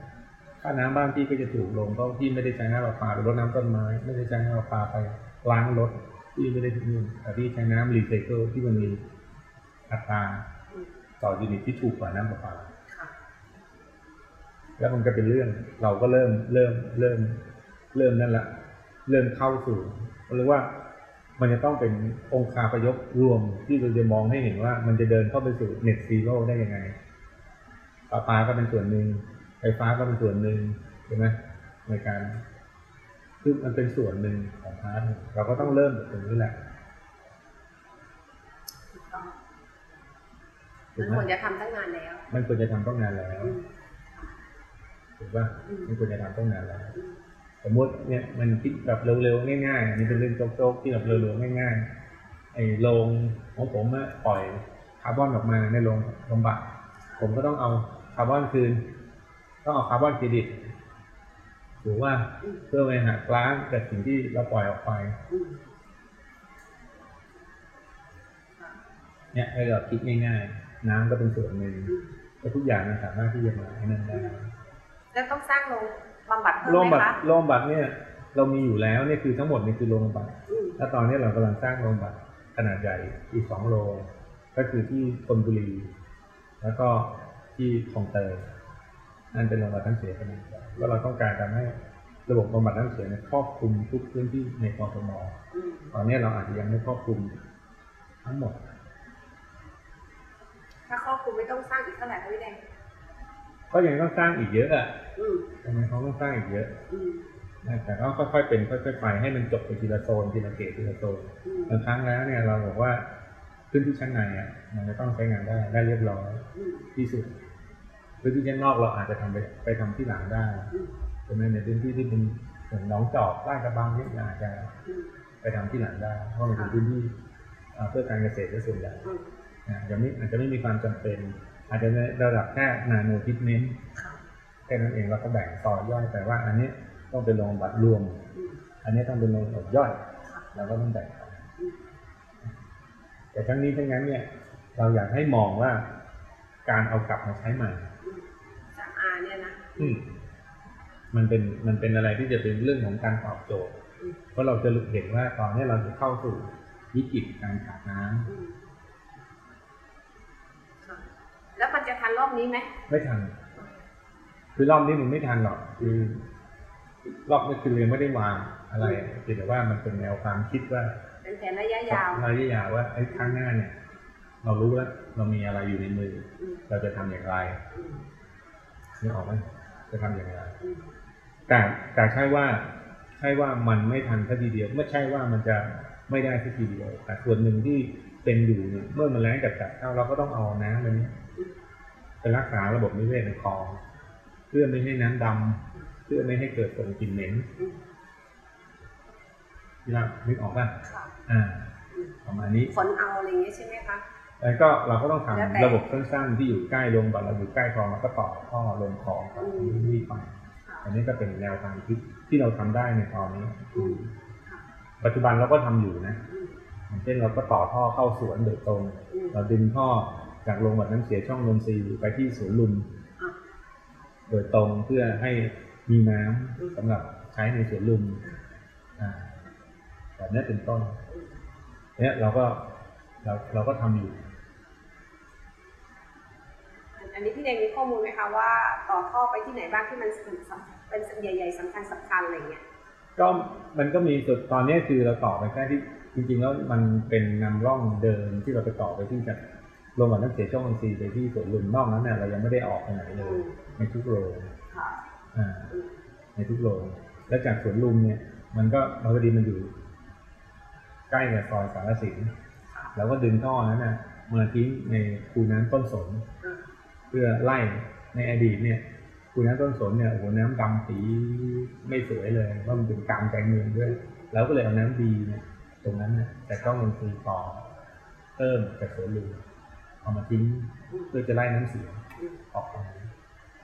ค่าน้ำบ้านพี่ก็จะถูกลงเพราะพี่ไม่ได้ใช้น้ำประปาไปรดน้ำต้นไม้ ไม่ได้ใช้น้ำประปาไปล้างรถพี่ไม่ได้ที่นู่นแต่พี่ใช้น้ำรีไซเคิลที่มันมีอัตราอืมต่อยูนิตที่ถูกกว่าน้ำประปาค่ะแล้วมันก็เป็นเรื่อง เราก็เริ่มเริ่มเริ่ม เริ่มนั่นละเริ่มเข้าสู่เรียกว่ามันจะต้องเป็นองค์คาพยพรวมที่เราจะมองให้เห็นว่า มันจะเดินเข้าไปสู่ net zero ได้ยังไงประปาก็เป็นส่วนหนึ่ง ไฟฟ้าก็เป็นส่วนหนึ่งใช่ไหมในการคือมันเป็นส่วนหนึ่งของ part เราก็ต้องเริ่มจากตรงนี้แหละถูกต้องถูกไหมมันควรจะทำตั้งนานแล้ว มันควรจะทำตั้งนานแล้วอืมถูกป่ะอืมมันควรจะทำตั้งนานแล้วอืมสมมติเนี่ยมันคิดแบบเร็วๆง่ายๆอันนี้เป็นเรื่องโจ๊กๆที่แบบเร็วๆง่ายๆไอ้โรงของผมอะปล่อยคาร์บอนออกมาในโรงบำบัดผมก็ต้องเอาคาร์บอนคืน ต้องเอา carbon credit หรือว่าอืมเพื่อไปหักล้างกับสิ่งที่เราปล่อยออกไปอืมเนี่ยให้เราคิดง่ายๆ น้ำก็เป็นส่วนหนึ่งอืมแล้วทุกอย่างมันสามารถที่จะมาให้นั่นได้แล้วต้องสร้างโรงบำบัดเพิ่มโรงไหมบำบัดคะโรงบำบัดเนี่ย เรามีอยู่แล้วเนี่ยคือทั้งหมดนี่คือโรงบำบัดอืมแล้วตอนนี้เรากำลังสร้างโรงพยาบาลขนาดใหญ่อีกสองโรงก็คือที่ธนบุรี แล้วก็ที่คลองเตย นั่นเป็นโรงพยาบาลน้ำเสียขนาดใหญ่แล้วเราต้องการทำให้ระบบบำบัดน้ำเสียเนี่ยครอบคลุมทุกพื้นที่ในกรทมอืมตอนนี้เราอาจจะยังไม่ครอบคลุมทั้งหมด ถ้าครอบคลุมไม่ต้องสร้างอีกเท่าไหร่คะพี่แดงก็ยังต้องสร้างอีกเยอะอะอืมทำไมเขาต้องสร้างอีกเยอะอืมนะแต่ก็ค่อยๆเป็นค่อยๆไปให้มันจบไปทีละโซนทีละเกตทีละโซนอืมบางครั้งแล้วเนี่ยเราบอกว่าพื้นที่ชั้นในอะมันจะต้องใช้งานได้ได้เรียบร้อยอืมที่สุด พื้นที่ชั้นนอกเราอาจจะทำไปไปทำที่หลังได้อืมใช่ไหมในพื้นที่ที่เป็นเหมือนน้องจอกใต้กระบังเนี่ยอาจจะไปทำที่หลังได้ เพราะมันเป็นพื้นที่เพื่อการเกษตรส่วนใหญ่อาจจะไม่อาจจะไม่มีความจำเป็น อาจจะในระดับแค่นาโนทิทเมนต์แค่นั้นเองเราก็แบ่งต่อย่อยแต่ว่า อันนี้ต้องเป็นโรงบำบัดรวม อันนี้ต้องเป็นโรงบำบัดย่อยเราก็ต้องแบ่งแต่ทั้งนี้ทั้งนั้นเนี่ยเราอยากให้มองว่าการเอากลับมาใช้ใหม่ เนี่ยนะอืมมันเป็นมันเป็นอะไรที่จะเป็นเรื่องของการตอบโจทย์อืมเพราะเราจะเห็นว่าตอนนี้เราจะเข้าสู่วิกฤตการขาดน้ำอืมค่ะแล้วมันจะทันรอบนี้ไหมไม่ทัน คือรอบนี้มันไม่ทันหรอก คือรอบนี้คือเรียนไม่ได้วางอะไรเพียงแต่ว่ามันเป็นแนวความคิดว่า เป็นแผนระยะยาวระยะยาวว่าไอ้ข้างหน้าเนี่ย เรารู้แล้วเรามีอะไรอยู่ในมืออืมเราจะทำอย่างไรอืมนึกออกไหม จะทำอย่างไรอืมแต่แต่ใช่ว่าใช่ว่ามันไม่ทันสักทีเดียว ไม่ใช่ว่ามันจะไม่ได้สักทีเดียวแต่ส่วนหนึ่งที่เป็นอยู่เนี่ยเมื่อมันแรงจัดจัดเข้าเราก็ต้องเอาน้ำมันนี้ไปรักษาระบบนิเวศในคลองเพื่อไม่ให้น้ำดำเพื่อไม่ให้เกิดส่งกลิ่นเหม็นอืมที่เรานึกออกป่ะค่ะอ่าอืมประมาณนี้ขนเอาอะไรอย่างเงี้ยใช่ไหมคะ แล้วก็เราก็ต้องทำแล้วแต่ระบบสั้นๆที่อยู่ใกล้โรงพยาบาลเราอยู่ใกล้คลองเราก็ต่อท่อลงคลองกับอืมนี่ไปค่ะอันนี้ก็เป็นแนวทางที่ที่เราทำได้ในตอนนี้อืมค่ะปัจจุบันเราก็ทำอยู่นะอืมอย่างเช่นเราก็ต่อท่อเข้าสวนโดยตรงอืมเราดึงท่อจากโรงบัดน้ำเสียช่องนนทรีย์ไปที่สวนลุมอะโดยตรงเพื่อให้มีน้ำสำหรับใช้ในสวนลุมอ่าแบบนี้เป็นต้นเนี่ยเราก็เราเราก็ทำอยู่อั นนี้พี่แดงมีข้อมูลไหมคะว่าต่อท่อไปที่ไหนบ้างที่มันสำคัญเป็นใหญ่ๆสำคัญสำคัญอะไรเงี้ยก็มันก็มีจุดตอนนี้คือเราต่อไปแค่ที่จริงๆแล้วมันเป็นนำร่องเดินที่เราไปต่อไปที่จากโรงพยาบาลน้ำเสียช่องนนทรีย์ไปที่สวนลุมนอกนั้นเนี่ยเรายังไม่ได้ออกไปไหนเลยในทุกโรงค่ะอ่าอืมในทุกโรงแล้วจากสวนลุมเนี่ย มันก็มันพอดีมันอยู่ ใกล้กับซอยสารสินเราก็ดึงท่อนั้นนะมาทิ้งในคูน้ำต้นสนอะ เพื่อไล่ในอดีตเนี่ยคูน้ำต้นสนเนี่ยโอ้โหน้ำดำสีไม่สวยเลยเพราะมันเป็นกลางใจเมืองด้วยเราก็เลยเอาน้ำดีเนี่ยตรงนั้นเนะแต่ต้องลงซีต่อเพิ่มจากสวนลุมเอามาทิ้งเพื่อจะไล่น้ำเสียออกไป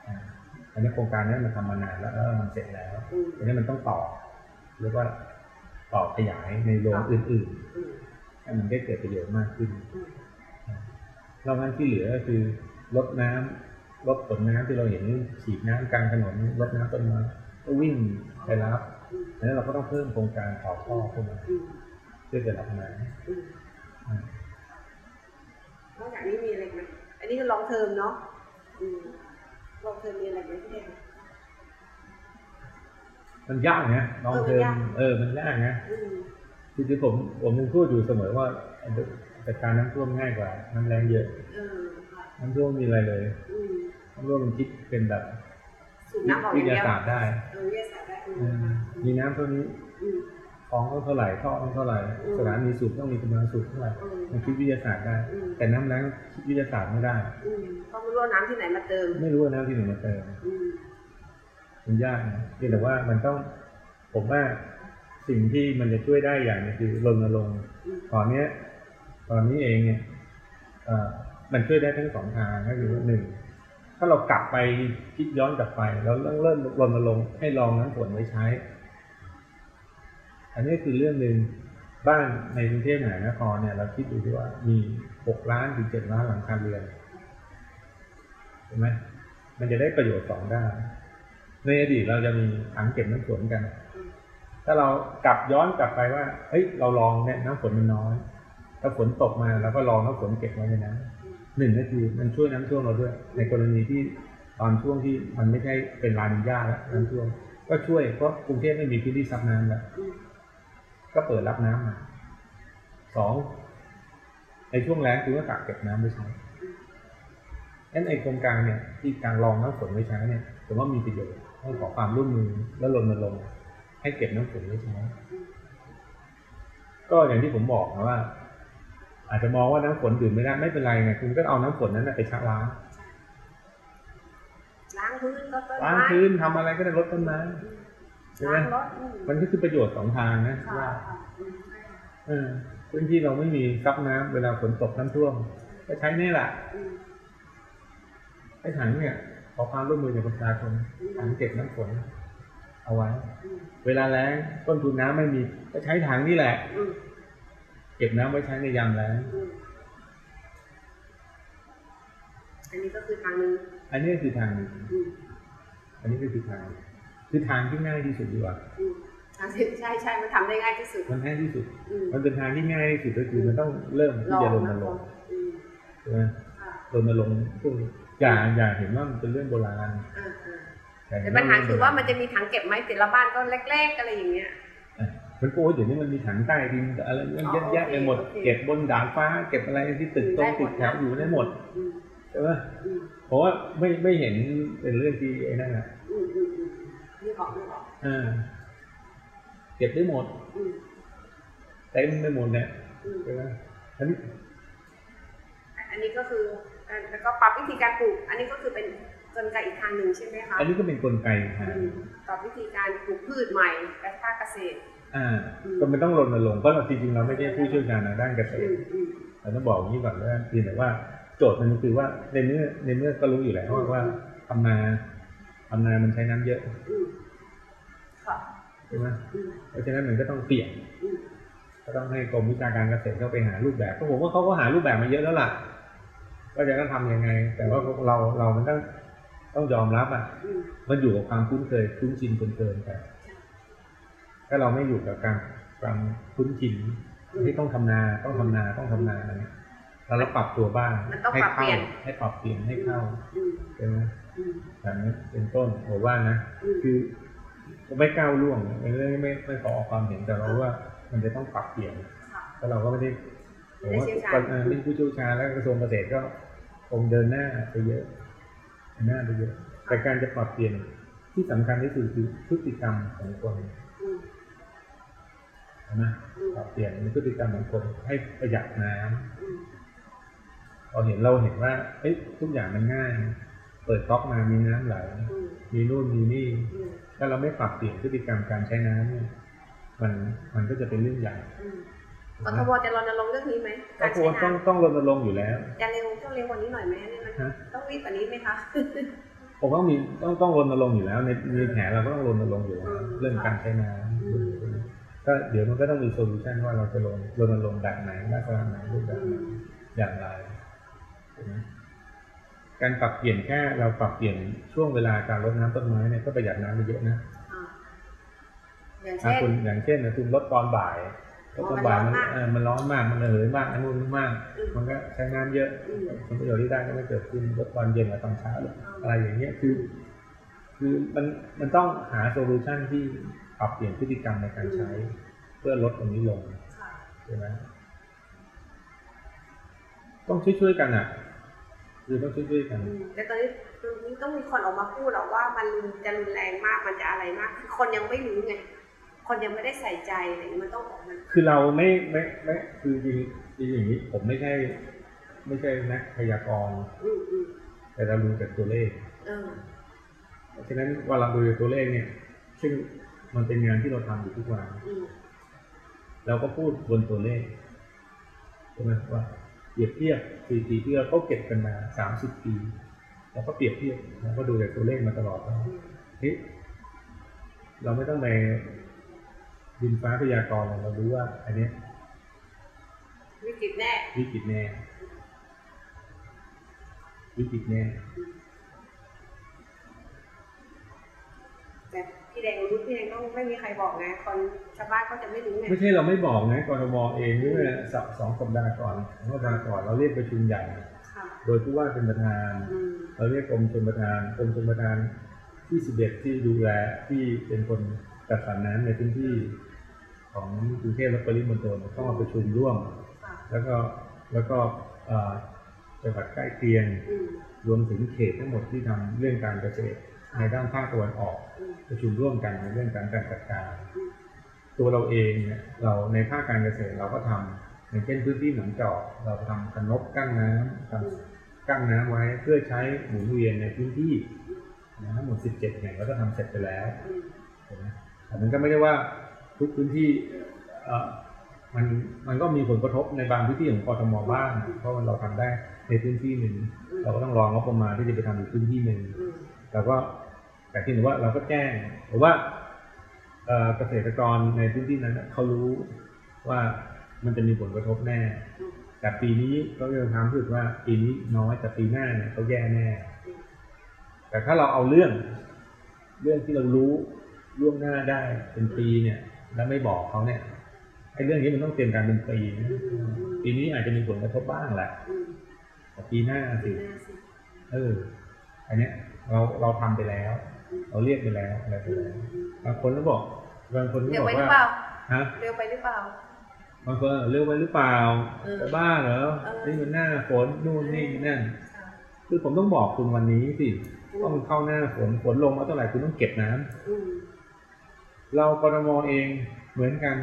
อ่าอันนี้โครงการนี้มันทำมานานแล้วแล้วมันเสร็จแล้วอืมทีนี้มันต้องต่อเรียกว่าต่อขยายในโรงอื่นๆให้มันได้เกิดประโยชน์มากขึ้นอืมนอกนั้นที่เหลือก็คือ ลดน้ำลดผลน้ำที่เราเห็นฉีดน้ำกลางถนนลดน้ำต้นไม้ก็วิ่งไปรับอืมแล้วเราก็ต้องเพิ่มโครงการต่อท่อขึ้นมาอืมเพื่อจะรับน้ำอืมอ่านอกจากนี้มีอะไรไหมอันนี้คือ long term เนาะอืม long term มีอะไรไหมพี่แดงมันยากนะ long term เออมันยากนะอืมจริงๆผมผมยังพูดอยู่เสมอว่าจัดการน้ำท่วมง่ายกว่าน้ำแล้งเยอะ เออค่ะน้ำท่วมมีอะไรเลยอืมน้ำท่วมมันคิดเป็นแบบสูบน้ำออกอวิย่างทเดียายวศาสตร์ได้เออวิทยาศาสตร์ได้อืเอมอมีน้ำเท่านี้อืมคลองต้องเท่าไหร่ท่อต้องเท่าไหร่อืมสถานีสูบต้องมีกำลังสูบเท่าไหร่อืมมันคิดวิทยาศาสตร์ได้อืมแต่น้ำแรงคิดวิทยาศาสตร์ไม่ได้อืมเพราะไม่รู้ว่าน้ำที่ไหนมาเติม ไม่รู้ว่าน้ำที่ไหนมาเติมอืมมันยากนะเพียงแต่ว่ามันต้องผมว่าสิ่งที่มันจะช่วยได้อย่างหนึงคือรณรงค์อืมตอนเนี้ย ตอนนี้เองเนี่ยเอ่อ มันช่วยได้ทั้งสองทางก็คือว่หนึ่งถ้าเรากลับไปคิดย้อนกลับไปแล้วเริ่มเริ่มรณรงค์ให้ลองน้ำฝนไว้ใช้ อันนี้คือเรื่องหนึ่งบ้านในกรุงเทพมหานครเนี่ยเราคิดดูที่ว่ามีหกล้านถึงเจ็ดล้านหลังคาเรือนเห็นไหมมันจะได้ประโยชน์สองด้านในอดีตเราจะมีถังเก็บน้ำฝนกัน ถ้าเรากลับย้อนกลับไปว่า เฮ้ย เราลองเนี่ยน้ำฝนมันน้อย ถ้าฝนตกมาเราก็ลองน้ำฝนเก็บไว้ในนั้น หนึ่งก็คือมันช่วยน้ำท่วมเราด้วย ในกรณีที่ตอนช่วงที่มันไม่ใช่เป็นลานิญาแล้วน้ำท่วมก็ช่วยเพราะกรุงเทพไม่มีพื้นที่ซับน้ำแล้วก็เปิดรับน้ำมาสองในช่วงแล้งคุณก็กักเก็บน้ำไว้ใช้งั้นไอโครงการเนี่ย ที่การลองน้ำฝนไว้ใช้เนี่ยผมว่ามีประโยชน์ต้องขอความร่วมมือและรณรงค์ให้เก็บน้ำฝนไว้ใช้ก็อย่างที่ผมบอกนะว่า อาจจะมองว่าน้ำฝนดื่มไม่ได้ไม่เป็นไรไงคุณก็เอาน้ำฝนนั้นนะไปชักล้างล้างพื้นก็ต้นล้างไม้พื้นทำอะไรก็ได้ลดต้นไม้ใช่ไหมล้างรถอืมมันก็คือประโยชน์สองทางนะค่ะว่าค่ะอืมใช่ค่ะเออพื้นที่เราไม่มีซับน้ำเวลาฝนตกน้ำท่วมก็ใช้นี่แหละอืมไอ้ถังเนี่ยขอความร่วมมือจากประชาชนถังเก็บน้ำฝนเอาไว้อืมเวลาแล้งต้นทุนน้ำไม่มีก็ใช้ถังนี่แหละอืม เก็บน้ำไว้ใช้ในยามแล้งอืมอันนี้ก็คือทางหนึ่งอันนี้คือทางหนึ่งอืมอันนี้ก็คือทาง คือทางที่ง่ายที่สุดดีกว่าอืมทางที่ใช่ใช่มันทำได้ง่ายที่สุด มันง่ายที่สุดอืมมันเป็นทางที่ง่ายที่สุดก็คือมันต้องเริ่มที่จะรณรงค์อืมใช่ไหมค่ะรณรงค์พวกนี้อย่าอย่าเห็นว่ามันเป็นเรื่องโบราณอ่าอ่าอย่าเห็แต่นปัญหาเรื่งคือโบรว่ามันจะมีถังเก็บไม้แต่ละบ้านก็เล็ก ๆ อะไรอย่างเงี้ยอะ มันโอ้ยเดี๋ยวนี้มันมีถังใต้ดินอะไรเยอะแยะไปหมดโอเคเก็บบนดาดฟ้า เก็บอะไรที่ตึกตรงตึกแถวอยู่ได้หมดอืมใช่ไหมอืมเพราะว่าไม่ไม่เห็นเป็นเรื่องที่ไอ้นั่นอะอืมอืมอืมนี่บอกนี่บอกอ่าเก็บได้หมดอืมเต็มไปหมดเนี่ยอืมใช่ไหมอันนี้อันนี้ก็คืออ่าแล้วก็ปรับวิธีการปลูก อันนี้ก็คือเป็นกลไกอีกทางหนึ่งใช่ไหมคะอันนี้ก็เป็นกลไกทางอืมปรับวิธีการปลูกพืชใหม่และภาคเกษตร อ่าก็มันต้องรณรงค์เพราะเราจริงๆเราไม่ใช่ผู้เชี่ยวชาญทางด้านเกษอืตรมอืมเราต้องบอกอย่างนี้ก่อนว่าเพียงแต่ว่าโจทย์มันคือว่าในเมื่อในเมื่อก็รู้อยู่แล้วว่าว่าทำนาทำนามันใช้น้ำเยอะอืมค่ะใช่ไหมอืมเพราะฉะนั้นมันก็ต้องเปลี่ยนอืมก็ต้องให้กรมวิชาการเกษตรเข้าไปหารูปแบบก็ผมว่าเขาก็หารูปแบบมาเยอะแล้วล่ะว่าจะต้องทำยังไง แต่ว่าเราเรามันต้องต้องยอมรับอะอืมมันอยู่กับความคุ้นเคยคุ้นชินจนเกินไป ถ้าเราไม่อยู่กับการความคุ้นชินที่ต้องทำนาต้องทำนาต้องทำนาอะไรเงี้ยแล้วเราปรับตัวบ้างมันต้องให้ปรับเปเข้าลี่ยนให้ปรับเปลี่ยนให้เข้าอืมใช่ไหมอืมแบบนี้เป็นต้นผมว่านะอืมคือผมไม่ก้าวล่วงไม่ไม่ไม่ไม่ขอออกความเห็นแต่เราว่า มันจะต้องปรับเปลี่ยนค่ะเพราะเราก็ไม่ได้ผมว่าไม่เชี่ยวชาญเออไม่ใช่ผู้เชี่ยวชาญแล้วกระทรวงเกษตรก็คงเดินหน้าไปเยอะเดินหน้าไปเยอะแต่การจะปรับเปลี่ยนที่สำคัญที่สุดคือพฤติกรรมของคนอืม นะอืมปรับเปลี่ยนพฤติกรรมของคนให้ประหยัดน้ำอืมพอเห็นเราเห็นว่าเอ้ยทุกอย่างมันง่าย เปิดก๊อกมามีน้ำไหลอืมมีนู่นมีนี่อืมถ้าเราไม่ปรับเปลี่ยนพฤติกรรมการใช้น้ำเนี่ยมันมันก็จะเป็นเรื่องใหญ่อืมกทบจะรณรงค์เรื่องนี้ไหมก็การคใช้วรต้องน้ำต้องรณรงค์อยู่แล้วจะเร็วต้องเร็วกว่านี้หน่อยไหมเนี่ยมันฮะต้องรีบกว่านี้ไหมคะผมว่ามีต้องต้องรณรงค์อยู่แล้ว ในในแผนเราก็ต้องรณรงค์อยู่แล้วอืมเรื่องการใช้น้อืมำ ก็เดี๋ยวมันก็ต้องมีโซลูชันว่าเราจะลงรณรงค์แบบไหนลักษณะไหนรูปแบบไหนอย่างไรใช่ไหมการปรับเปลี่ยนแค่เราปรับเปลี่ยนช่วงเวลาการรดน้ำต้นไม้เนี่ยก็ประหยัดน้ำไปเยอะนะอ่าอย่างถ้าเช่นคุณอย่างเช่นนะคุณรดตอนบ่ายรดตอนบ่ายมันอ๋อเออมันร้อนมากมันระเหยมากอันนู้นมากอืมมันก็ใช้น้ำเยอะอืมผลประโยชน์ที่ได้ก็ไม่เกิดขึ้นรดตอนเย็นกับตอนเช้าอะไรอย่างเงี้ยคือ คือมันมันต้องหาโซลูชันที่ ปรับเปลี่ยนพฤติกรรมในการใช้ เพื่อลดตรงนี้ลงค่ะใช่ไหมต้องช่วยๆกันอะคือต้องช่วยๆกันอืมแต่ตอนนี้ต้องมีคนออกมาพูดหรอกว่ามันจะรุนแรงมากมันจะอะไรมาก คือคนยังไม่รู้ไงคนยังไม่ได้ใส่ใจอะไรอย่างนี้มันต้องออกมาคือเราไม่ไม่ไม่คือจริงจริงอย่างนี้ผมไม่ใช่ ไม่ใช่นักพยากรณ์อืมอืมแต่เราดูจากตัวเลขเออเพราะฉะนั้นเว่าเราดูจากตัวเลขเนี่ย ซึ่ง มันเป็นงานที่เราทำอยู่ทุกวันอืมเราก็พูดบนตัวเลขใช่ไหมว่าเปรียบเทียบสถิติที่เราเขาเก็บกันมาสามสิบปีเราก็เปรียบเทียบเราก็ดูจากตัวเลขมาตลอดว่าอืมเฮ้ยเราไม่ต้องไปดินฟ้าพยากรณ์เรารู้ว่า อันเนี้ยวิกฤตแน่วิกฤตแน่วิกฤตแน่แต่ พี่แดงรู้พี่แดงต้องไม่มีใครบอกไงคนชาวบ้านก็จะไม่รู้ไงไม่ใช่เราไม่บอกนะกรทมเองเมื่อสัปสองสัปดาห์ก่อนสองสัปดาห์ก่อนเราเรียกประชุมใหญ่ค่ะโดยผู้ว่าเป็นประธานอืมเราเรียกกรมชลประทานกรมชลประทานที่สิบเอ็ดที่ดูแลที่เป็นคนจัดสรรน้ำในพื้นที่ของกรุงเทพและปริมณฑลเข้ามาประชุมร่วมค่ะแล้วก็แล้วก็เอ่อจังหวัดใกล้เคียงอืมรวมถึงเขตทั้งหมดที่ทำเรื่องการเกษตร ในด้านภาคตะวันออกประชุมร่วมกันในเรื่องการจัดการ ตัวเราเองเนี่ยเราในภาคการเกษตรเราก็ทำอย่างเช่นพื้นที่หนองจอกเราทำกันนกกั้นน้ำทำกั้นน้ำไว้เพื่อใช้หมุนเวียนในพื้นที่นะทั้งหมด17แห่งแล้วก็ทำเสร็จไปแล้วเห็นไหมแต่มันก็ไม่ได้ว่าทุกพื้นที่เอ่อมันมันก็มีผลกระทบในบางพื้นที่ของกทมบ้างเพราะมันเราทำได้ในพื้นที่หนึ่งเราก็ต้องรองบประมาณที่จะไปทำอีกพื้นที่หนึ่งแต่ก็ แต่ที่หนูว่าเราก็แจ้งหรือว่าเอ่อเกษตรกรในพื้นที่นั้นน่ะเขารู้ว่ามันจะมีผลกระทบแน่อืมแต่ปีนี้ก็ยังทำรู้สึกว่าปีนี้น้อยแต่ปีหน้าเนี่ยเขาแย่แน่อืมแต่ถ้าเราเอาเรื่อง เรื่องที่เรารู้ล่วงหน้าได้เป็นปีเนี่ย แล้วไม่บอกเขาเนี่ยไอ้เรื่องนี้มันต้องเตรียมการเป็นปีนะปีนี้อาจจะมีผลกระทบบ้างแหละอืมแต่ปีหน้าสิน่าสิเอออันเนี้ย เราเราทำไปแล้ว เราเรียกไปแล้วอะไรไปอืมแล้วอืมบางคนก็บอกบางคนก็เร็วบอไปกหรือว่าเปล่าฮะเร็วไปหรือเปล่าบางคนเร็วไปหรือเปล่าเออจะบ้าเหรอเออนี่มันหน้าฝนนู่นนี่นั่นค่ะคือผมต้องบอกคุณวันนี้สิอืมว่ามันเข้าหน้าฝนฝนลงมาเท่าไหร่คุณต้องเก็บน้ำอืมเรากรมเองเหมือนกัน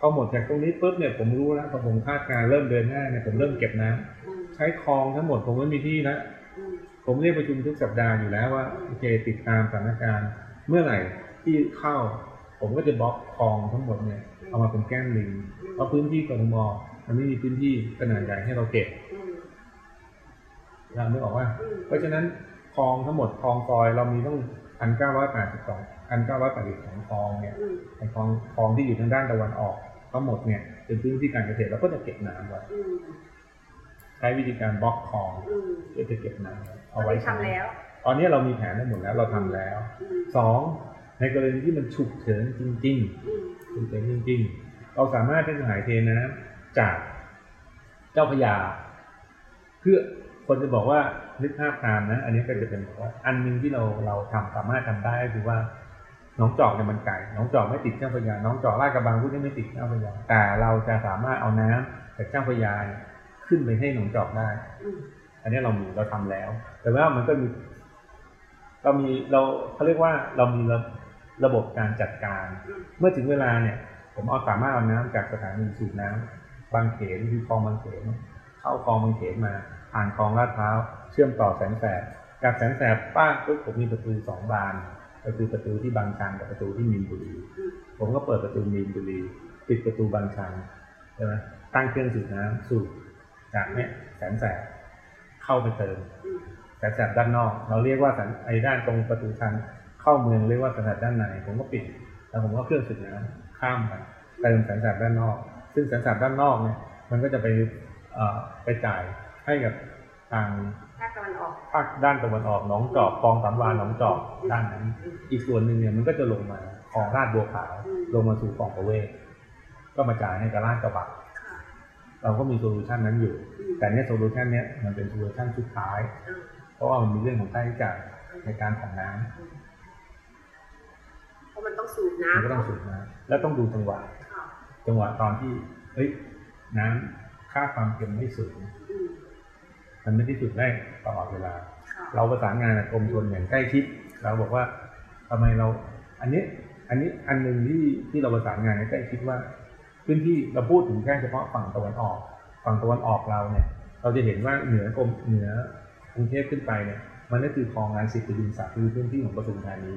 พอหมดจากตรงนี้ปุ๊บเนี่ยผมรู้แล้วพอผมคาดการณ์เริ่มเดินหน้าเนี่ยผมเริ่มเก็บน้ำอืมใช้คลองทั้งหมดผมไม่มีที่แล้วอืม ผมเรียกประชุมทุกสัปดาห์อยู่แล้วว่าโอเคติดตามสถานการณ์ เมื่อไหร่ที่เข้า ผมก็จะบล็อกคลองทั้งหมดเนี่ยเอามาเป็นแก้มลิงเพราะพื้นที่กทมมันไม่มีพื้นที่ขนาดใหญ่ให้เราเก็บเราไม่ออกว่า เพราะฉะนั้นคลองทั้งหมดคลองซอยเรามีต้องพันเก้าร้อยแปดสิบสองพันเก้าร้อยแปดสิบสองคลองเนี่ยไอคลองคลองที่อยู่ทางด้านตะวันออกทั้งหมดเนี่ยเป็นพื้นที่การเกษตรเราก็จะเก็บน้ำไว้ใช้วิธีการบล็อกคลองเพื่อจะเก็บน้ำไว้ เอานไว้นี้ทำแล้วตอนนี้เรามีแผนได้หมดแล้วเราทำแล้วอืมสองในกรณีที่มันฉุกเฉินจริงอืมๆฉุกเฉินจริง ๆ เราสามารถที่จะหายเทน้ำจากเจ้าพระยาเพื่อคนจะบอกว่านึกภาพตามนะ อันนี้ก็จะเป็นบอกว่าอันหนึงที่เราเราทำสามารถทำได้ก็คือว่าหน้องจอกเนี่ยมันไก่หน้องจอกไม่ติดเจ้าพระยาหน้องจอกลาดกระบังพวกนี้ไม่ติดเจ้าพระยา แต่เราจะสามารถเอาน้ำจากเจ้าพระยาเนี่ยขึ้นไปให้หนองจอกได้อืมอันนี้เรามีเราทำแล้ว แต่ว่ามันก็มีเรามีเราเขาเรียกว่าเรามีระระบบการจัดการ เมื่อถึงเวลาเนี่ย ผมเอาสามารถเอาน้ำจากสถานีสูบน้ำบางเขนคือคลองบางเขนเข้าคลองบางเขนมาผ่านคลองลาดพร้าวเชื่อมต่อแสนแสบจากแสนแสบป้าปุ๊บผมมีประตูสองบานก็คือประตูที่บางชันกับประตูที่มีนบุรีผมก็เปิดประตูมีนบุรีปิดประตูบางชันใช่ไหมตั้งเครื่องสูบน้ำสูบจากเนี้ยแสนแสบเข้าไปเติม แสนแสบด้านนอก เราเรียกว่าสันไอ้ด้านตรงประตูชันเข้าเมืองเรียกว่าแสนแสบด้านในผมก็ปิดแล้วผมก็เครื่องสูบน้ำข้ามไปเติมแสนแสบด้านนอก ซึ่งแสนแสบด้านนอกเนี่ยมันก็จะไปเอ่อไปจ่ายให้กับทางภาคตะวันออกภาคด้านตะวันออกหนองจอกคลองสามวานหนองจอกด้านนั้นอืมอีกส่วนหนึ่งเนี่ยมันก็จะลงมาคลองลาดบัวขาวอืมลงมาสู่คลองประเวศก็มาจ่ายให้กับลาดกระบังค่ะเราก็มี solution นั้นอยู่อืมแต่เนี่ย solution เนี้ยมันเป็น solution สุดท้ายอ่าเพ ราะว่ามันมีเรื่องของค่าใช้จ่ายในการของน้ำเพราะมันต้องสูบมันน้ำก็ต้องสูบน้ำแล้วต้องดูจังหวะค่ะจังหวะตอนที่เฮ้ยน้ำค่าความเค็มไม่สูงอืมมันไม่ได้สูบได้ตลอดเวลาค่ะเราประสานงานกับกรมชลอย่างใกล้ชิดเราบอกว่าทำไมเรา อันนี้ อันนี้อันหนึ่งที่ที่เราประสานงานใกล้ชิดว่าพื้นที่เราพูดถึงแค่เฉพาะฝั่งตะวันออก ฝั่งตะวันออกเราเนี่ย เราจะเห็นว่าเหนือกรมเหนือ กรุงเทพขึ้นไปเนี่ยมันก็คือคลองลานสิบดินศักดิ์คือพื้นที่ของปทุมธานี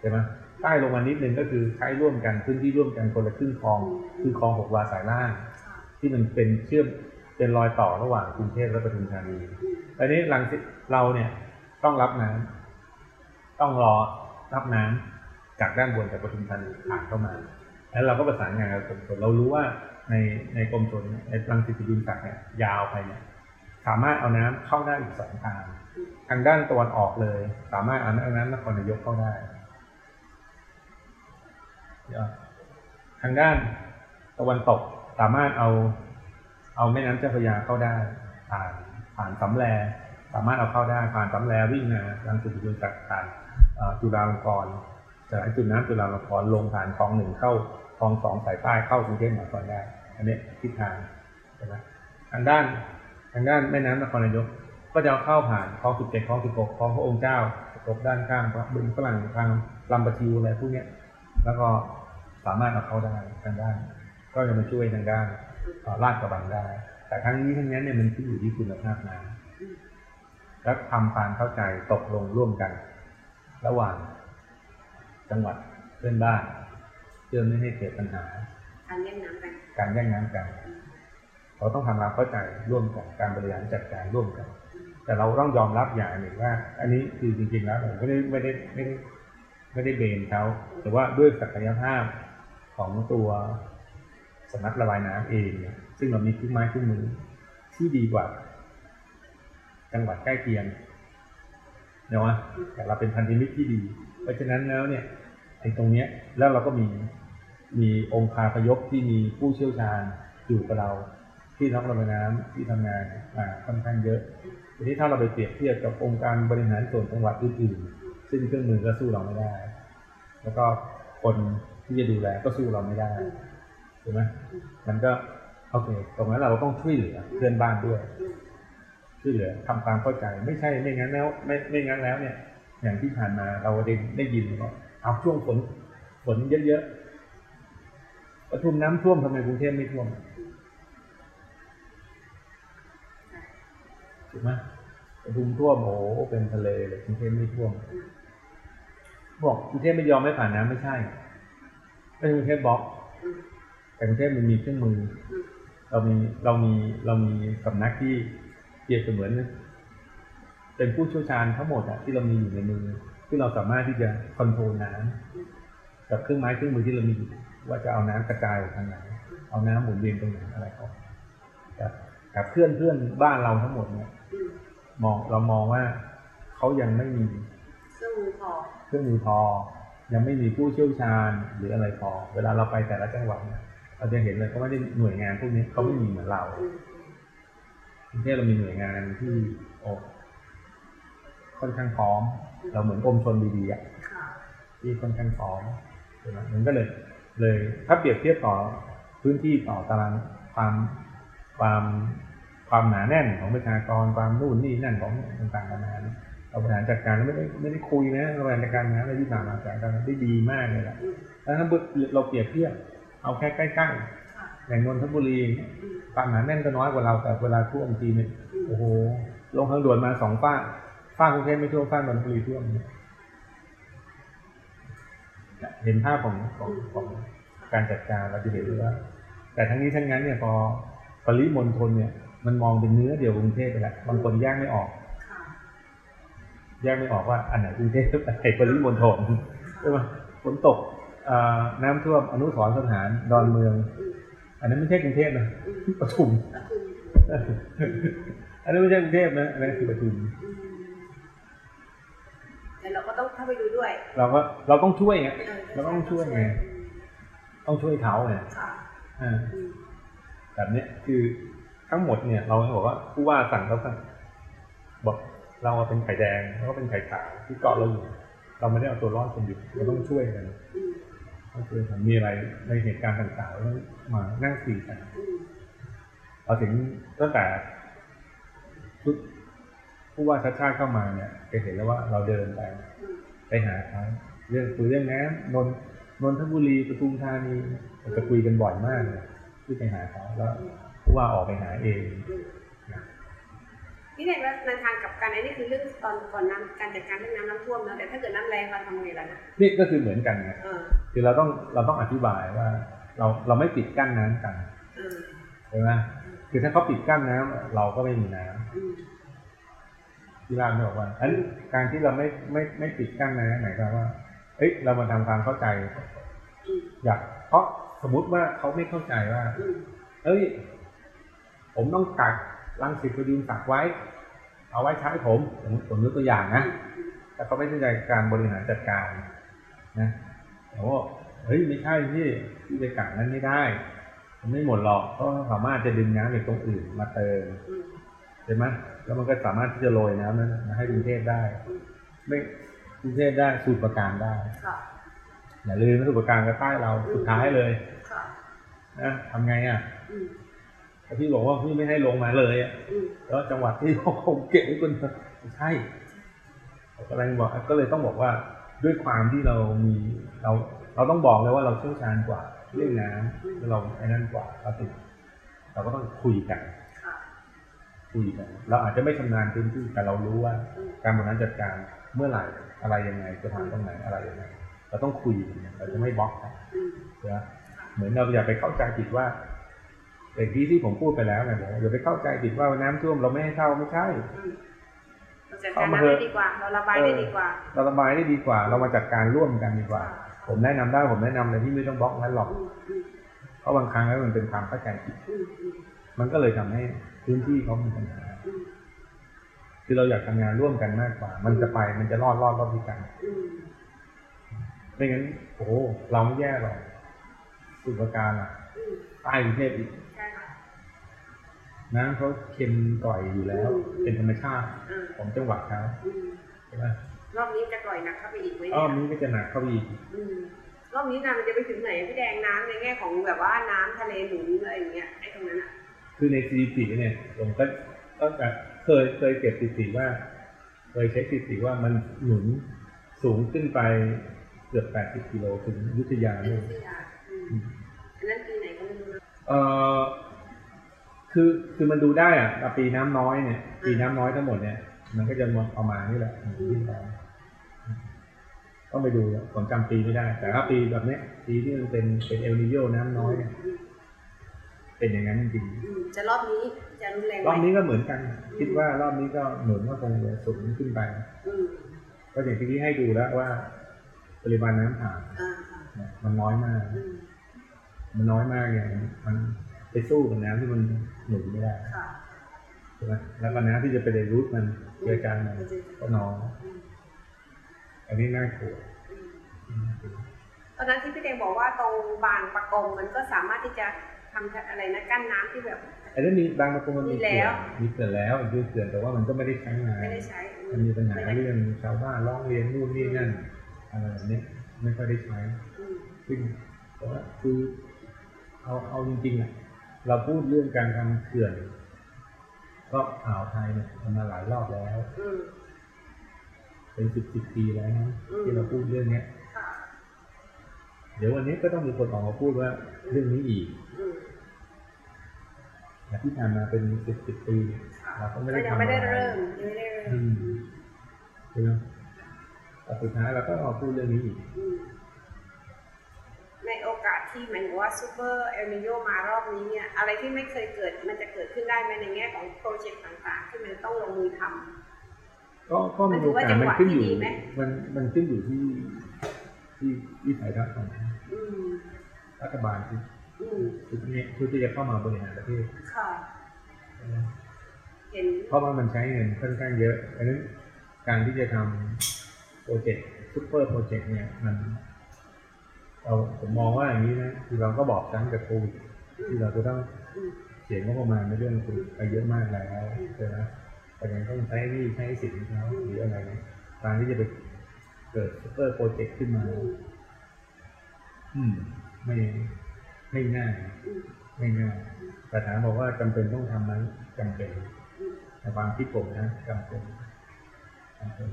ใช่ไหมใต้ลงมานิดนึงก็คือใช้ร่วมกันพื้นที่ร่วมกันคนละครึ่งคลอง คือคลองหกวาสายล่าง ที่มันเป็นเชื่อมเป็นรอยต่อระหว่างกรุงเทพและปทุมธานีอืมตอนนี้หลังสิเราเนี่ยต้องรับน้ำต้องรอรับน้ำจากด้านบนจากปทุมธานีผ่านเข้ามา แล้วเราก็ประสานงานกับกรมชลเรารู้ว่าในในกรมชลในรังสิตดินศักดิ์เนี่ยยาวไปเนี่ย สามารถเอาน้ำเข้าได้อีกสองทาง ทางด้านตะวันออกเลย สามารถเอาน้ำนครนายกเข้าได้ทางด้านตะวันตกสามารถเอาเอาแม่น้ำเจ้าพระยาเข้าได้ ผ่านผ่านสำแลสามารถเอาเข้าได้ผ่านสำแลวิ่งมาทางสุริยุนตักผ่านจุฬาลงกรณ์จากจุดน้ำจุฬาลงกรณ์ลงผ่านคลองหนึ่งเข้าคลองสองสายใต้เข้ากรุงเทพมหานครได้ อันนี้ทิศทางใช่ไหมทางด้านางด้านแม่น้ำนครนายก ก็จะเอาเข้าผ่านคลองสิบเจ็ดคลองสิบหกคลองพระองค์เจ้าตกด้านข้างพระบึงฝรั่งทางลำปะทิวอะไรพวกเนี้ยแล้วก็สามารถเอาเข้าได้ทางด้าน ก็จะมาช่วยทางด้านเอ่อลาดกระบังได้ แต่ทั้งนี้ทั้งนั้นเนี่ยมันขึ้นอยู่ที่คุณภาพน้ำและทำความเข้าใจตกลงร่วมกัน ระหว่างจังหวัดเพื่อนบ้านเพื่อไม่ให้เกิดปัญหา การแย่งน้ำกันการแย่งน้ำกัน เราต้องทำความเข้าใจร่วมกันการบริหารจัดการร่วมกัน แต่เราต้องยอมรับอย่างหนึ่งว่า อันนี้คือจริงๆแล้วผมไม่ได้ไม่ได้ไม่ได้ไม่ได้เบนเขาแต่ว่าด้วยศักยภาพของตัวสำนักระบายน้ำเอง ซึ่งเรามีเครื่องไม้เครื่องมือที่ดีกว่า จังหวัดใกล้เคียงเนาะแต่เราเป็นพันธมิตรที่ดี เพราะฉะนั้นแล้วเนี่ยไอ้ตรงเนี้ยแล้วเราก็มีมีองค์คาพยพที่มีผู้เชี่ยวชาญอยู่กับเรา ที่นักระบายน้ำที่ทำงานมาค่อนข้างเยอะ ทีนี้ถ้าเราไปเปรียบเทียบกับองค์การบริหารส่วนจังหวัดอื่นๆซึ่งเครื่องมือก็สู้เราไม่ได้ แล้วก็คนที่จะดูแลก็สู้เราไม่ได้ถูกไหมมันก็โอเคตรงนั้นเราก็ต้องช่วยเหลือเพื่อนบ้านด้วยช่วยเหลือทำความเข้าใจ ไม่ใช่ไม่งั้นแล้วไม่ไม่งั้นแล้วเนี่ย อย่างที่ผ่านมาเราได้ได้ยินว่าเอาช่วงฝนฝนเยอะๆปทุมน้ำท่วมทำไมกรุงเทพไม่ท่วม ถูกไหมปทุมท่วมโอ้เป็นทะเลเลยกรุงเทพไม่ท่วม บอกกรุงเทพไม่ยอมไม่ผ่านน้ำไม่ใช่ไม่กรุงเทพบล็อก แต่กรุงเทพมันมีเครื่องมือ เรามีเรามีเรามีสำนักที่เปรียบเสมือนเป็นผู้เชี่ยวชาญทั้งหมดอะที่เรามีอยู่ในมือที่เราสามารถที่จะคอนโทรลน้ำกับเครื่องไม้เครื่องมือที่เรามีอยู่ว่าจะเอาน้ำกระจายออกทางไหน เอาน้ำหมุนเวียนตรงไหนอะไรก็กับกับเพื่อนเพื่อนบ้านเราทั้งหมดเนี่ย มมองเรามองว่าเขายังไม่มีเครื่องมือพอเครื่องมือพอ ยังไม่มีผู้เชี่ยวชาญหรืออะไรพอ เวลาเราไปแต่ละจังหวัดเนี่ยเราจะเห็นเลยเขาไม่ได้หน่วยงานพวกนี้เขาไม่มีเหมือนเราอืมกรุงเทพเรามีหน่วยงานที่โอ้ค่อนข้างพร้อม เราเหมือนกรมชนดีๆอะค่ะที่ค่อนข้างพร้อมใช่ไหมมันก็เลย เลย ถ้าเปรียบเทียบต่อพื้นที่ต่อตารางความความ ความหนาแน่นของประชากรความนู่นนี่นั่นของต่างๆนานาเนี่ยเราบริหารจัดการแล้วไม่ได้ไม่ได้คุยนะเราบริหารจัดการนะอะไรที่ผ่านมาจัดการได้ดีมากเลยแหละแล้วถ้าเราเปรียบเทียบเอาแค่ใกล้ๆอย่างนนทบุรีเงี้ยความหนาแน่นก็น้อยกว่าเราแต่เวลาท่วมทีเนี่ยโอ้โหลงทางด่วนมาสองฝ้าฝ้ากรุงเทพไม่ท่วมฝ้านนทบุรีท่วมเห็นภาพของของของการจัดการเราจะเห็นเลยว่า แต่ทั้งนี้ทั้งนั้นเนี่ยพอปริมณฑลเนี่ย มันมองเป็นเนื้อเดียวกรุงเทพไปแล้วบางคนแยกไม่ออกค่ะแยกไม่ออกว่าอันไหนกรุงเทพอันไหนปริมณฑลใช่ไหมฝนตกเอ่อน้ำท่วมอนุสรณ์สถานดอนเมืองอืมอันนั้นไม่ใช่กรุงเทพนะอืมปทุมก็คืออันนั้นไม่ใช่กรุงเทพนะอันนั้นคือปทุมอืมแต่เราก็ต้องเข้าไปดูด้วย เราก็เราต้องช่วยไงออเราต้องช่วยไงต้องช่วยเขาไงค่ะอ่าอืมแบบเนี้ยคือ ทั้งหมดเนี่ย เราบอกว่าผู้ว่าสั่งเขาสั่งบอกเราเป็นไข่แดงแล้วก็เป็นไข่ขาวที่เกาะเราอยู่เราไม่ได้เอาตัวรอดคนเดียวเราต้องช่วยกันต้องช่วยกันมีอะไรในเหตุการณ์ต่างๆแล้วมานั่งคุยกันอืมพอถึงตั้งแต่ชุดผู้ว่าชัดชาติเข้ามาเนี่ยจะเห็นแล้วว่าเราเดินไป ไปหาเขาเรื่องคุยเรื่องน้ำนนนนทบุรีปทุมธานีจะคุยกันบ่อยมากเลยที่ไปหาเขาแล้ว ผู้ว่าออกไปหาเองอืมนี่ในว่าในทางกลับกันไอ้นี่คือเรื่องตอนก่อนน้ำการจัดการเรื่องน้ำน้ำท่วมนะแต่ถ้าเกิดน้ำแรงเราทำไงล่ะนะนี่ก็คือเหมือนกันไงเออคือเราต้องเราต้องอธิบายว่า เราเราไม่ปิดกั้นน้ำกันเออใช่ไหมคือถ้าเขาปิดกั้นน้ำเราก็ไม่มีน้ำอืมที่ร้านบอกว่าอันการที่เราไม่ไม่ไม่ปิดกั้นน้ำหมายความว่าเอ้ยเรามาทำความเข้าใจอืมอยากเพราะสมมุติว่าเขาไม่เข้าใจว่าอืมเอ้ย ผมต้องกักรังสิตประยุนตักไว้ เอาไว้ใช้ผมผมผมยกตัวอย่างนะแต่เขาไม่เข้าใจการบริหารจัดการนะโอ้เฮ้ยไม่ใช่ที่ที่ไปกักนั้นไม่ได้ มันไม่หมดหรอกเพราะสามารถจะดึงน้ำจากตรงอื่นมาเติมอืมใช่ไหมแล้วมันก็สามารถที่จะโรยน้ำนั้นมาให้กรุงเทพได้ ไม่กรุงเทพได้สูตรประการได้ค่ะอย่าลืมว่าสูตรประการก็ใต้เราสุดท้ายเลยค่ะนะทำไงอะอืมแต่ พี่บอกว่าพี่ไม่ให้ลงมาเลยอะอืมแล้วจังหวัดที่เขาคงเก็บไว้คนเดียวไม่ใช่ผมกำลังบอกก็เลยต้องบอกว่าด้วยความที่เรามีเราเราต้องบอกเลยว่าเราเชี่ยวชาญกว่าเรื่องน้ำแล้วเราไอ้นั่นกว่าเราติดเราก็ต้องคุยกันค่ะคุยกันเราอาจจะไม่ชำนาญพื้นที่แต่เรารู้ว่าอืมการบริหารจัดการเมื่อไหร่อะไรยังไงจะทำตรงไหนอะไรยังไงเราต้องคุยกันเราจะไม่บล็อกกันอืมนะเหมือนเราอย่าไปเข้าใจผิดว่า เอกที่ที่ผมพูดไปแล้วไงบอกว่าอย่าไปเข้าใจผิดว่าน้ำท่วมเราไม่ให้เข้าไม่ใช่อืมเราจัดการน้ำได้ดีกว่าเราระบายได้ดีกว่า เราระบายได้ดีกว่า เรามาจัดการร่วมกันดีกว่า ผมแนะนำได้ผมแนะนำเลยที่ไม่ต้องบล็อกนั้นหรอกอืมอืมเพราะบางครั้งแล้วมันเป็นความเข้าใจผิดอืมอืมมันก็เลยทำให้พื้นที่เขามีปัญหาอืมคือเราอยากทำงานร่วมกันมากกว่า มันจะไปมันจะรอดรอดรอดด้วยกันอืมไม่งั้นโอ้โหเราไม่แย่หรอกสุขการอะอืมใต้กรุงเทพอีกใช่ค่ะ น้ำเขาเค็มก่อยอยู่แล้ว เป็นธรรมชาติอ่าของจังหวัดเขาอืมใช่ไหมรอบนี้จะกล่อยหนักเข้าไปอีกไหมอ้อมเนี่ยนี้ก็จะหนักเข้าไปอีกอืมรอบนี้น้ำมันจะไปถึงไหนพี่แดงน้ำในแง่ของแบบว่าน้ำทะเลหนุนอะไรอย่างเงี้ยไอ้ตรงนั้นอะ คือในสถิติเนี่ยผมก็ก็จะเคยเคยเก็บสถิติว่า เคยเช็คสถิติว่ามันหนุนสูงขึ้นไปเกือบ80กิโลถึงอยุทธยาอันเนี่นั้ยนปีละอืมอันนั้นปีไหนก็ไม่รู้นะเอ่อ คือคือมันดูได้อะแต่ปีน้ำน้อยเนี่ย ปีน้ำน้อยทั้งหมดเนี่ย มันก็จะประมาณนี่แหละขึ้นไปต้องไปดูผมจำปีไม่ได้ แต่ถ้าปีแบบเนี้ย ปีที่มันเป็นเป็นเอลนิโยน้ำน้อยเนี่ยอืมเป็นอย่างนั้นจริงอืมจะรอบนี้จะรุนแรงไหๆมรอบนี้ก็เหมือนกัน คิดว่ารอบนี้ก็หนุนก็คงจะสูงขึ้นไปอืมก็อย่างที่ให้ดูแล้วว่า ปริมาณน้ำผ่านอ่าค่ะเนี่ยมันน้อยมากอืมมันน้อยมากเนี่ยมันไปสู้กับน้ำที่มัน หนุนไม่ได้ค่ะใช่ไหมแล้วก็น้ำที่จะไปในรูทมันเจอกันมันก็น้อยอืมอันนี้น่ากลัวอืมตอนนั้นที่พี่เดงบอกว่าตรงบางปะกงมันก็สามารถที่จะทำอะไรนะกั้นน้ำที่แบบอันนี้มีบางประกงมันมีมีแล้เขื่อวนมีเขื่อนแล้วคือเขื่อนแต่ว่ามันก็ไม่ได้ใช้งานไม่ได้ใช้อืมันมีปัญหาเรื่องชาวบ้านร้องเรียนนู่นนี่นั่นอะไรแบบนี้ไม่ค่อยได้ใช้อืมซึ่งเพราะว่าคือเอาเอาจริงๆอะ เราพูดเรื่องการทำเขื่อนก็อ่าวไทยเนี่ยทำมาหลายรอบแล้ว อืม เป็นสิบสิบปีแล้วนะอืม ที่เราพูดเรื่องเนี้ย ค่ะ เดี๋ยววันนี้ก็ต้องมีคนออกมาพูดว่าเรื่องนี้อีกอืมแต่ที่ผ่านมาเป็นสิบสิบปีค่ะเราก็ไม่ก็ได้ยังทำไม่ได้อะไรเริ่มยังไม่ได้เริ่อืมมใช่ไหมแต่สุดท้ายเราก็มาพูดเรื่องนี้อีก อืมในโอกาส ที่หมายถึงว่าซูเปอร์เอลนิโยมารอบนี้เนี่ยอะไรที่ไม่เคยเกิดมันจะเกิดขึ้นได้ไหมในแง่ของโปรเจกต์ต่างๆ ที่มันต้องลงมือทำก็ก็มัมีนถืโออว่าาสกจังหมันวะขึ้นอยู่ที่ดีไหมมันมันขึ้นอยู่ที่ที่วิสัยทัศน์ของอืมรัฐบาลที่อืมชุดนี้ชุดที่จะเข้ามาบริหารประเทศค่ะเห็นเพราะว่ามันใช้เงินค่อนข้างเยอะดังนั้นการที่จะทำโปรเจกต์ซุปเปอร์โปรเจกต์เนี่ยมัน เราผมมองว่าอย่างนี้นะคือเราก็บอกตั้งแต่โควิดที่เราจะต้องเสียงงบประมาณในเรื่องโควิดไปเยอะมากแล้วใช่ไหมแต่ยังต้องใช้หนี่ใช้สินเขาหรืออะไรนี่ยการที่จะไปเกิดซุปเปอร์โปรเจกต์ขึ้นมา อืม ไม่ไม่ง่ายไม่ง่ายแต่ถามบอกว่าจำเป็นต้องทำไหมจำเป็นอืมในความคิดผมนะจำเป็นจำเป็น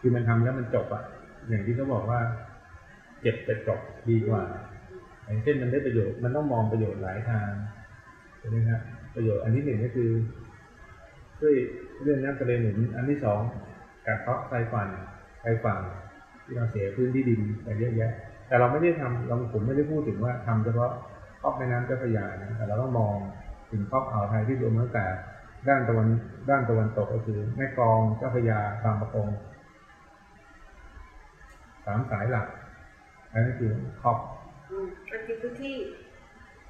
คือมันทำแล้วมันจบอะอย่างที่เขาบอกว่า เจ็บแต่จบดีกว่า อย่างเช่นมันได้ประโยชน์มันต้องมองประโยชน์หลายทางใช่ไหมครับประโยชน์อันที่หนึ่งก็คือช่วยเรื่องน้ำทะเลหนุนอันที่สองกัดเซาะไฟฝั่นไฟฝั่งที่เราเสียพื้นที่ดินไปเยอะแยะ แต่เราไม่ได้ทำเราผมไม่ได้พูดถึงว่าทำเฉพาะครอบแม่น้ำเจ้าพระยานะแต่เราต้องมองถึงครอบอ่าวไทยที่รวมตั้งแต่ด้านตะวันด้านตะวันตกก็คือแม่กองเจ้าพระยาบางปะกงสามสายหลัก อันนั้นคือครอบอืมมันคือพื้นที่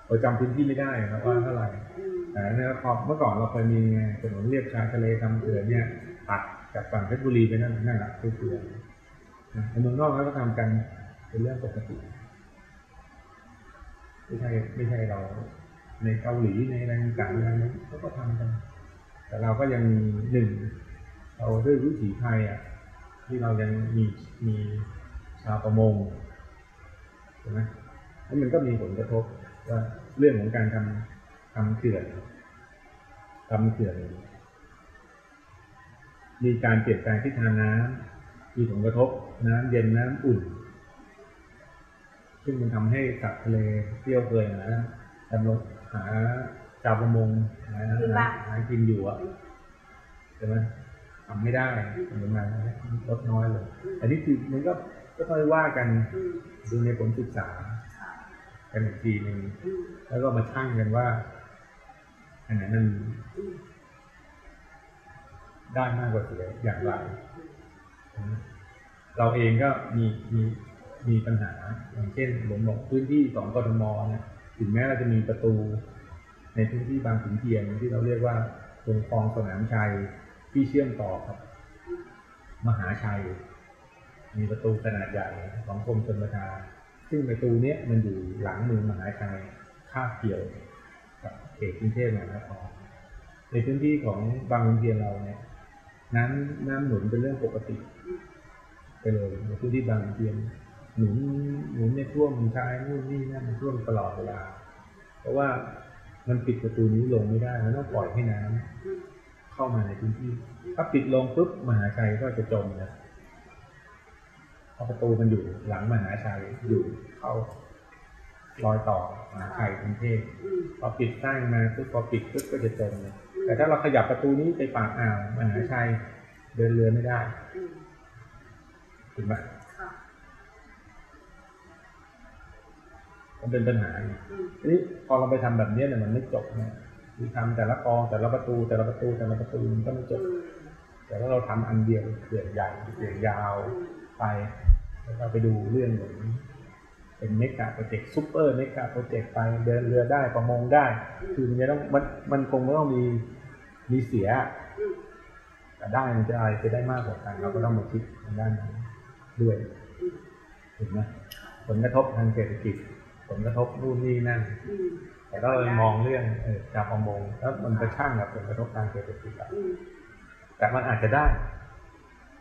เราจำพื้นที่ไม่ได้ครับว่าเท่าไหร่อืมแต่เนี่ยพอเมื่อก่อนเราเคยมีไงถนนเลียบชายทะเลทำเขื่อนเนี่ยตัดจากฝั่งเพชรบุรีไปนั่นนั่นแหละคือเขื่อนนะในเมืองนอกเขาก็ทำกันเป็นเรื่องปกติไม่ใช่ไม่ใช่เราในเกาหลีในอะไรต่างๆอะไรนั้นเขาก็ทำกัน แต่เราก็ยังมีหนึ่งเราด้วยวิถีไทยอะที่เรายังมีมีชาวประมงใช่ไหมแล้วมันก็มีผลกระทบว่าเรื่องของการทำทำเขื่อนทำเขื่อน มีการเปลี่ยนแปลงทิศทางน้ำมีผลกระทบน้ำเย็นน้ำอุ่น ซึ่งมันทำให้สัตว์ทะเลเที่ยวเคยหาดำรงหาชาวประมงหาขึ้นหาบ้างหากินอยู่อะใช่ไหมทำไม่ได้ทำมาลดน้อยเลย อันนี้คือมันก็ก็ต้องว่ากันอืม ดูในผลศึกษาค่ะกันอีกทีหนึ่งอืมแล้วก็มาชั่งกันว่าอันไหนมันอืมได้มากกว่าเสียอย่างไร เราเองก็มีมีมีปัญหา อย่างเช่นผมบอกพื้นที่ของกทมเนี่ยถึงแม้เราจะมีประตู ในพื้นที่บางขุนเทียนที่เราเรียกว่าตรงคลองสนามชัยที่เชื่อมต่อกับ มหาชัย มีประตูขนาดใหญ่ของกรมชลประทานซึ่งประตูเนี้ยมันอยู่หลังเมืองมหาชัยคาเกี่ยวกับเขตกรุงเทพมหานครในพื้นที่ของบางขุนเทียนเราเนี่ยน้ำน้ำหนุนเป็นเรื่องปกติไปเลยในพื้นที่บางขุนเทียนหนุนหนุนในท่วมชายนู่นนี่นั่นมันท่วมตลอดเวลา เพราะว่ามันปิดประตูนี้ลงไม่ได้มันต้องปล่อยให้น้ำอืมเข้ามาในพื้นที่ ถ้าปิดลงปุ๊บมหาชัยก็จะจมนะ เพราะประตูมันอยู่หลังมหาชัยอยู่เข้ารอยต่อมหาชัยกรุงเทพอืมพอปิดสร้างมาปุ๊บพอปิดปุ๊บก็จะจมเลยแต่ถ้าเราขยับประตูนี้ไปปากอ่าวมหาชัยเดินเรือไม่ได้อืมถูกไหมค่ะมันเป็นปัญหาไงอืมทีนี้พอเราไปทำแบบเนี้ยเนี่ยมันไม่จบเนี่ยคือทำแต่ละกองแต่ละประตูแต่ละประตูแต่ละประตูมันก็ไม่จบอืมแต่ถ้าเราทำอันเดียวเกิดใหญ่เกิดยาวอืมไป แล้วเราไปดูเรื่องของเป็น mega project super mega project ไปเดินเรือได้ประมงได้ คือมันจะต้องมันมันคงต้องมีมีเสีย แต่ได้มันจะอะไรจะได้มากกว่ากัน เราก็ต้องมาคิดทางด้านนั้นด้วยอืมถูกไหมผลกระทบทางเศรษฐกิจ ผลกระทบนู่นนี่นั่นแต่ก็เลยมองเรื่องเออการประมงแล้วมันกระช่างกับผลกระทบทางเศรษฐกิจแต่มันอาจจะได้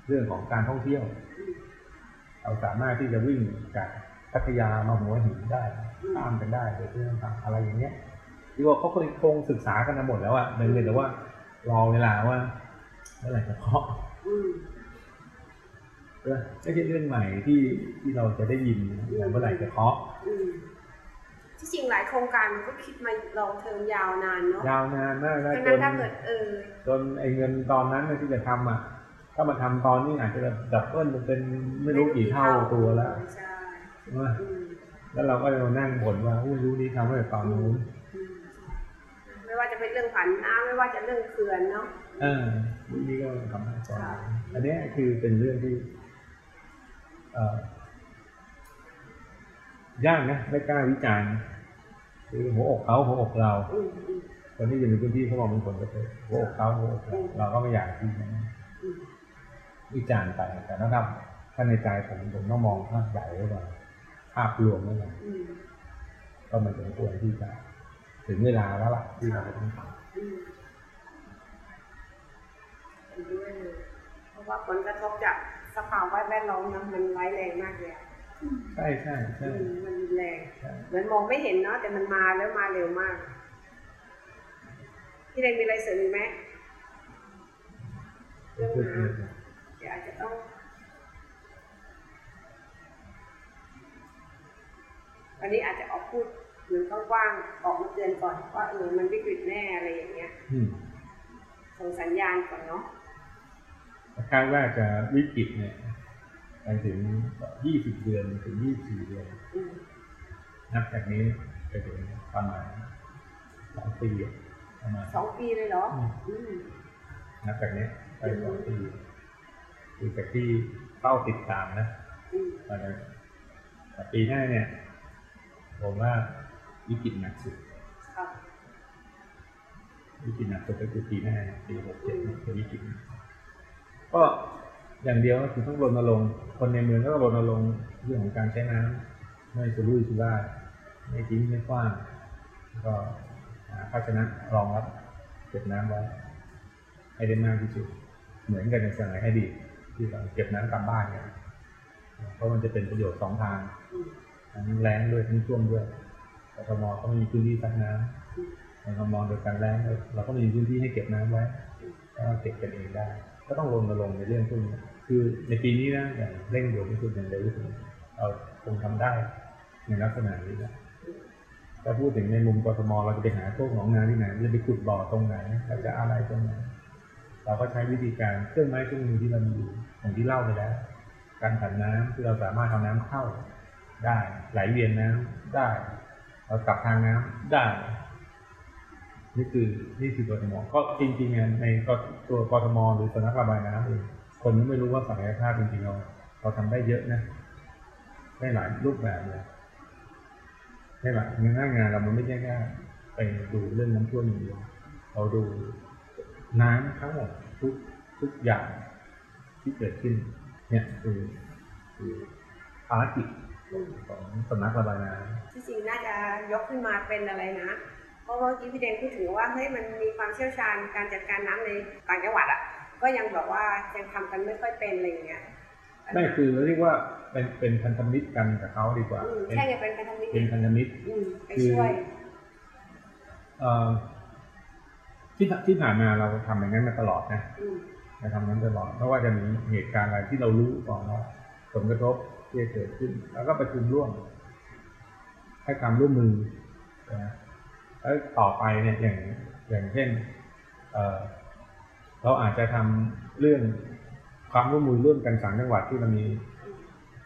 เรื่องของการท่องเที่ยว เราสามารถที่จะวิ่งจากพัทยามาหัวหินได้ข้ามกันได้โดยที่ไม่ต้องทำอะไรอย่างเงี้ยที่ว่าเขาคงคงศึกษากันมาหมดแล้วอะเพียงแต่ว่ารอเวลาว่าเมื่อไหร่จะเคาะอืมเออไม่ใช่เรื่องใหม่ที่ที่เราจะได้ยินแต่เมื่อไหร่จะเคาะอืมที่จริงหลายโครงการมันก็คิดมาลองเทอมยาวนานเนาะยาวนานมากนะดังจนั้นนถ้าเกิดเออจนไอ้เงินตอนนั้นที่จะทำอะ ถ้ามาทำตอนนี้อาจจะดับเบิลมันเป็นไม่รู้กี่เท่าตัวแล้วใช่ใช่ไหมอืมแล้วเราก็จะมานั่งบ่นว่าอู้รู้นี้ทำให้ตอนนู้นอืมไม่ว่าจะเป็นเรื่องผันน้ำไม่ว่าจะเรื่องเขื่อนเนาะเออรู้นี้ก็ทำให้ตอนนู้นอันเนี้ยคือเป็นเรื่องที่เอ่อยากนะไม่กล้าวิจารณ์คือหัวอกเขาหัวอกเราอืมอืมคนที่อยู่ในพื้นที่เขามองเป็นผลกระทบหัวอกเขาหัวอกเราเราก็ไม่อยากที่จะอืม วิจารณ์ไปแต่ถ้าทำถ้าในใจผมผมต้องมองภาพใหญ่ไว้ก่อนภาพรวมไว้ก่อนอืมก็มันสมควรที่จะถึงเวลาแล้วล่ะที่เราจะต้องทอืมเห็นด้วยเลยเพราะว่าผลกระทบจากสภาวะแวดล้อมนะมันร้ายแรงมากเลยอะำใช่ใช่ใช่อืมมันรุนแรงใช่เหมือนมองไม่เห็นเนาะแต่มันมาแล้วมาเร็วมากพี่เรนมีอะไรเสริมอีกไหมเรื่องพูดน้เลยำเดี๋ยวอาจจะต้องอันนี้อาจจะออกพูดเหมือนกว้างๆออกมาเตือนก่อนว่าเออมันวิกฤตแน่อะไรอย่างเงี้ยอืมส่งสัญญาณก่อนเนาะคาดว่าจะวิกฤตเนี่ยไปถึง20เดือนถึง24เดือนอืมนับจากนี้ไปถึงประมาณสองปีอะประมาณสองปีเลยเหรออืมอืมนับจากนี้ไปสองปี คือจากที่เฝ้าติดตามนะอืมตอนนั้นแต่ปีหน้าเนี่ย ผมว่าวิกฤตหนักสุดค่ะวิกฤตหนักสุดก็คือปีหน้าปีหกเจ็ดเนี่ยคือวิกฤตหนักก็อย่างเดียวก็คือต้องรณรงค์คนในเมืองก็รณรงค์เรื่องของการใช้น้ำไม่สุรุ่ยสุร่ายไม่ทิ้งไม่กว้างก็หาภาชนะรองรับเก็บน้ำไว้ให้ได้มากที่สุด เหมือนกันในสมัยอดีต ที่เราเก็บน้ำกลับบ้านเนี่ยเพราะมันจะเป็นประโยชน์สองทางอืมทั้งแรงด้วยทั้งท่วมด้วยกทมก็ไม่มีพื้นที่ซักน้อืมำในกทมโดยการแรงด้วยเราก็ไม่มีพื้นที่ให้เก็บน้ำไว้แล้วก็เก็บกันเองได้ ก็ต้องรณรงค์ในเรื่องพวกนี้คือในปีนี้นะอย่างเร่งด่วนที่สุดอย่างเร็วที่สุดเราคงทำได้ในลักษณะนี้นะถ้าพูดถึงในมุมกทมเราจะไปหาพวกหนองนาที่ไหนเราจะไปขุดบ่อตรงไหนเราจะอะไรตรงไหน เราก็ใช้วิธีการเครื่องไม้เครื่องมือที่เรามีอยู่อย่างที่เล่าไปแล้ว การผันน้ำที่เราสามารถเอาน้ำเข้าได้ไหลเวียนน้ำได้ เรากลับทางน้ำได้ นี่คือนี่คือกทมก็จริงๆเนี่ยในตัวกทมหรือสำนักระบายน้ำเองคนก็ไม่รู้ว่าศักยภาพจริงๆเราเราทำได้เยอะนะได้หลายรูปแบบเลยได้หลายงานงานเรามันไม่ใช่แค่ไปดูเรื่องน้ำท่วมอย่างเดียวเราดู น้ำทั้งหมดทุกทุกอย่างที่เกิดขึ้น เนี่ยคือคือภารกิจอืมของสำนักระบายน้ำที่จริงน่าจะยกขึ้นมาเป็นอะไรนะเพราะว่าเมื่อกี้พี่เดนพูดถึงว่าเฮ้ยมันมีความเชี่ยวชาญการจัดการน้ำในต่างจังหวัดอะ ก็ยังแบบว่ายังทำกันไม่ค่อยเป็นอะไรอย่างเงี้ยไม่คือเรียกว่าเป็นเป็นพันธมิตรกันกับเขาดีกว่าอืมเป็นแค่ยังเป็นพันธมิตรเป็นพันธมิตรอืมไปช่วยเอ่อ ที่ผ่านที่ผ่านมาเราทำอย่างนั้นมาตลอดนะอืมเราทำอย่างนั้นตลอดไม่ว่าจะมีเหตุการณ์อะไรที่เรารู้ก่อนว่าผลกระทบที่จะเกิดขึ้น แล้วก็ประชุมร่วมให้ความร่วมมือนะแล้วต่อไปเนี่ยอย่างอย่างเช่นเอ่อเราอาจจะทำเรื่องความร่วมมือร่วมกันสามจังหวัดที่มันมี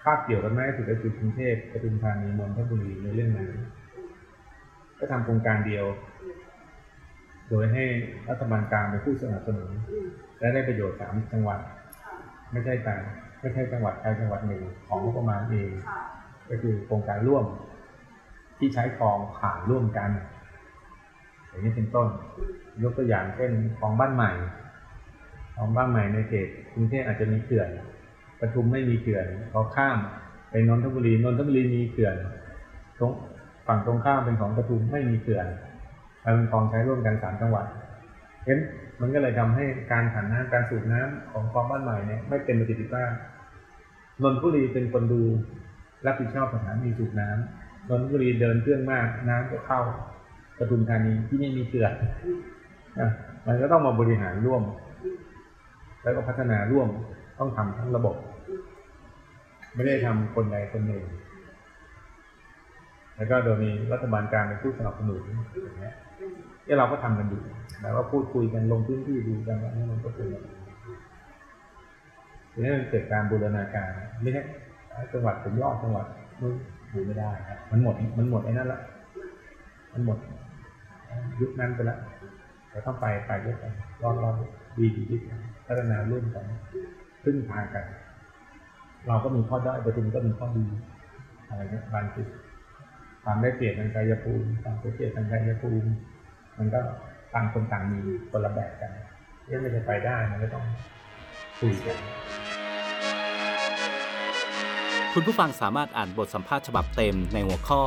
คาบเกี่ยวกันมากที่สุดก็คือกรุงเทพปทุมธานีนนทบุรีในเรื่องนั้นก็ทำโครงการเดียว โดยให้รัฐบาลกลางเป็นผู้สนับสนุน และได้ประโยชน์สามจังหวัด ไม่ใช่การไม่ใช่จังหวัดใดจังหวัดหนึ่งของงบประมาณเอง ก็คือโครงการร่วมที่ใช้คลองผ่านร่วมกัน อย่างนี้เป็นต้น ยกตัวอย่างเช่นคลองบ้านใหม่คลองบ้านใหม่ในเขตกรุงเทพอาจจะมีเขื่อนปทุมไม่มีเขื่อนเขาข้ามไปนนทบุรีนนทบุรีมีเขื่อนตรงฝั่งตรงข้ามเป็นของปทุมไม่มีเขื่อน มันเป็นคลองใช้ร่วมกันสามจังหวัดเห็นมันก็เลยทำให้การผ่านน้ำการสูบน้ำของคลองบ้านใหม่เนี่ยไม่เป็นประสิทธิภาพนนทบุรีเป็นคนดูรับผิดชอบสถานีสูบน้ำนนทบุรีเดินเครื่องมากน้ำก็เข้าปทุมธานีที่นี่มีเขื่อนะมันก็ต้องมาบริหารร่วม แล้วก็พัฒนาร่วมต้องทำทั้งระบบ ไม่ได้ทำคนใดคนหนึ่งแล้วก็โดยมีรัฐบาลกลางเป็นผู้สนับสนุนอย่างเงี้ย ที่เราก็ทำกันอยู่แล้วก็พูดคุยกันลงพื้นที่ดูกันว่านี่มันก็เป็นแบบนี้ทีนี้มันเกิดการบูรณาการ ไม่ใช่จังหวัดเป็นยอดจังหวัดนู้นอยู่ไม่ได้ครับ มันหมดมันหมดไอ้นั่นละมันหมดยุคนั้นไปล้วเราต้องไปไปด้วยกันรอบรอบดีดีดีกันพัฒนาร่วมกันพึ่งพากัน เราก็มีข้อด้อยประทุมก็มีข้อดีอะไรเงี้ยบางจุดความได้เปรียบทางกายภูมิความได้เปรียบทางกายภูมิ มันก็ต่างคนต่างมีคนละแบบกันเรื่องมันจะไปได้มันก็ต้องคุยกันคุณผู้ฟังสามารถอ่านบทสัมภาษณ์ฉบับเต็มในหัวข้อ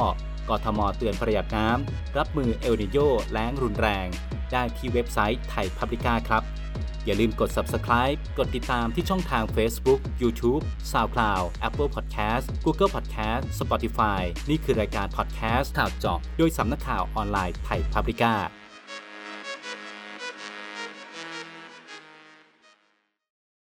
กทม.เตือนประหยัดน้ำ รับมือเอลนีโญแล้งรุนแรง ได้ที่เว็บไซต์ไทยพับลิก้าครับ อย่าลืมกด subscribe กดติดตามที่ช่องทาง Facebook, YouTube, SoundCloud, Apple Podcast, Google Podcast, Spotify นี่คือรายการ podcast ข่าวเจาะโดยสำนักข่าวออนไลน์ไทยพับลิก้า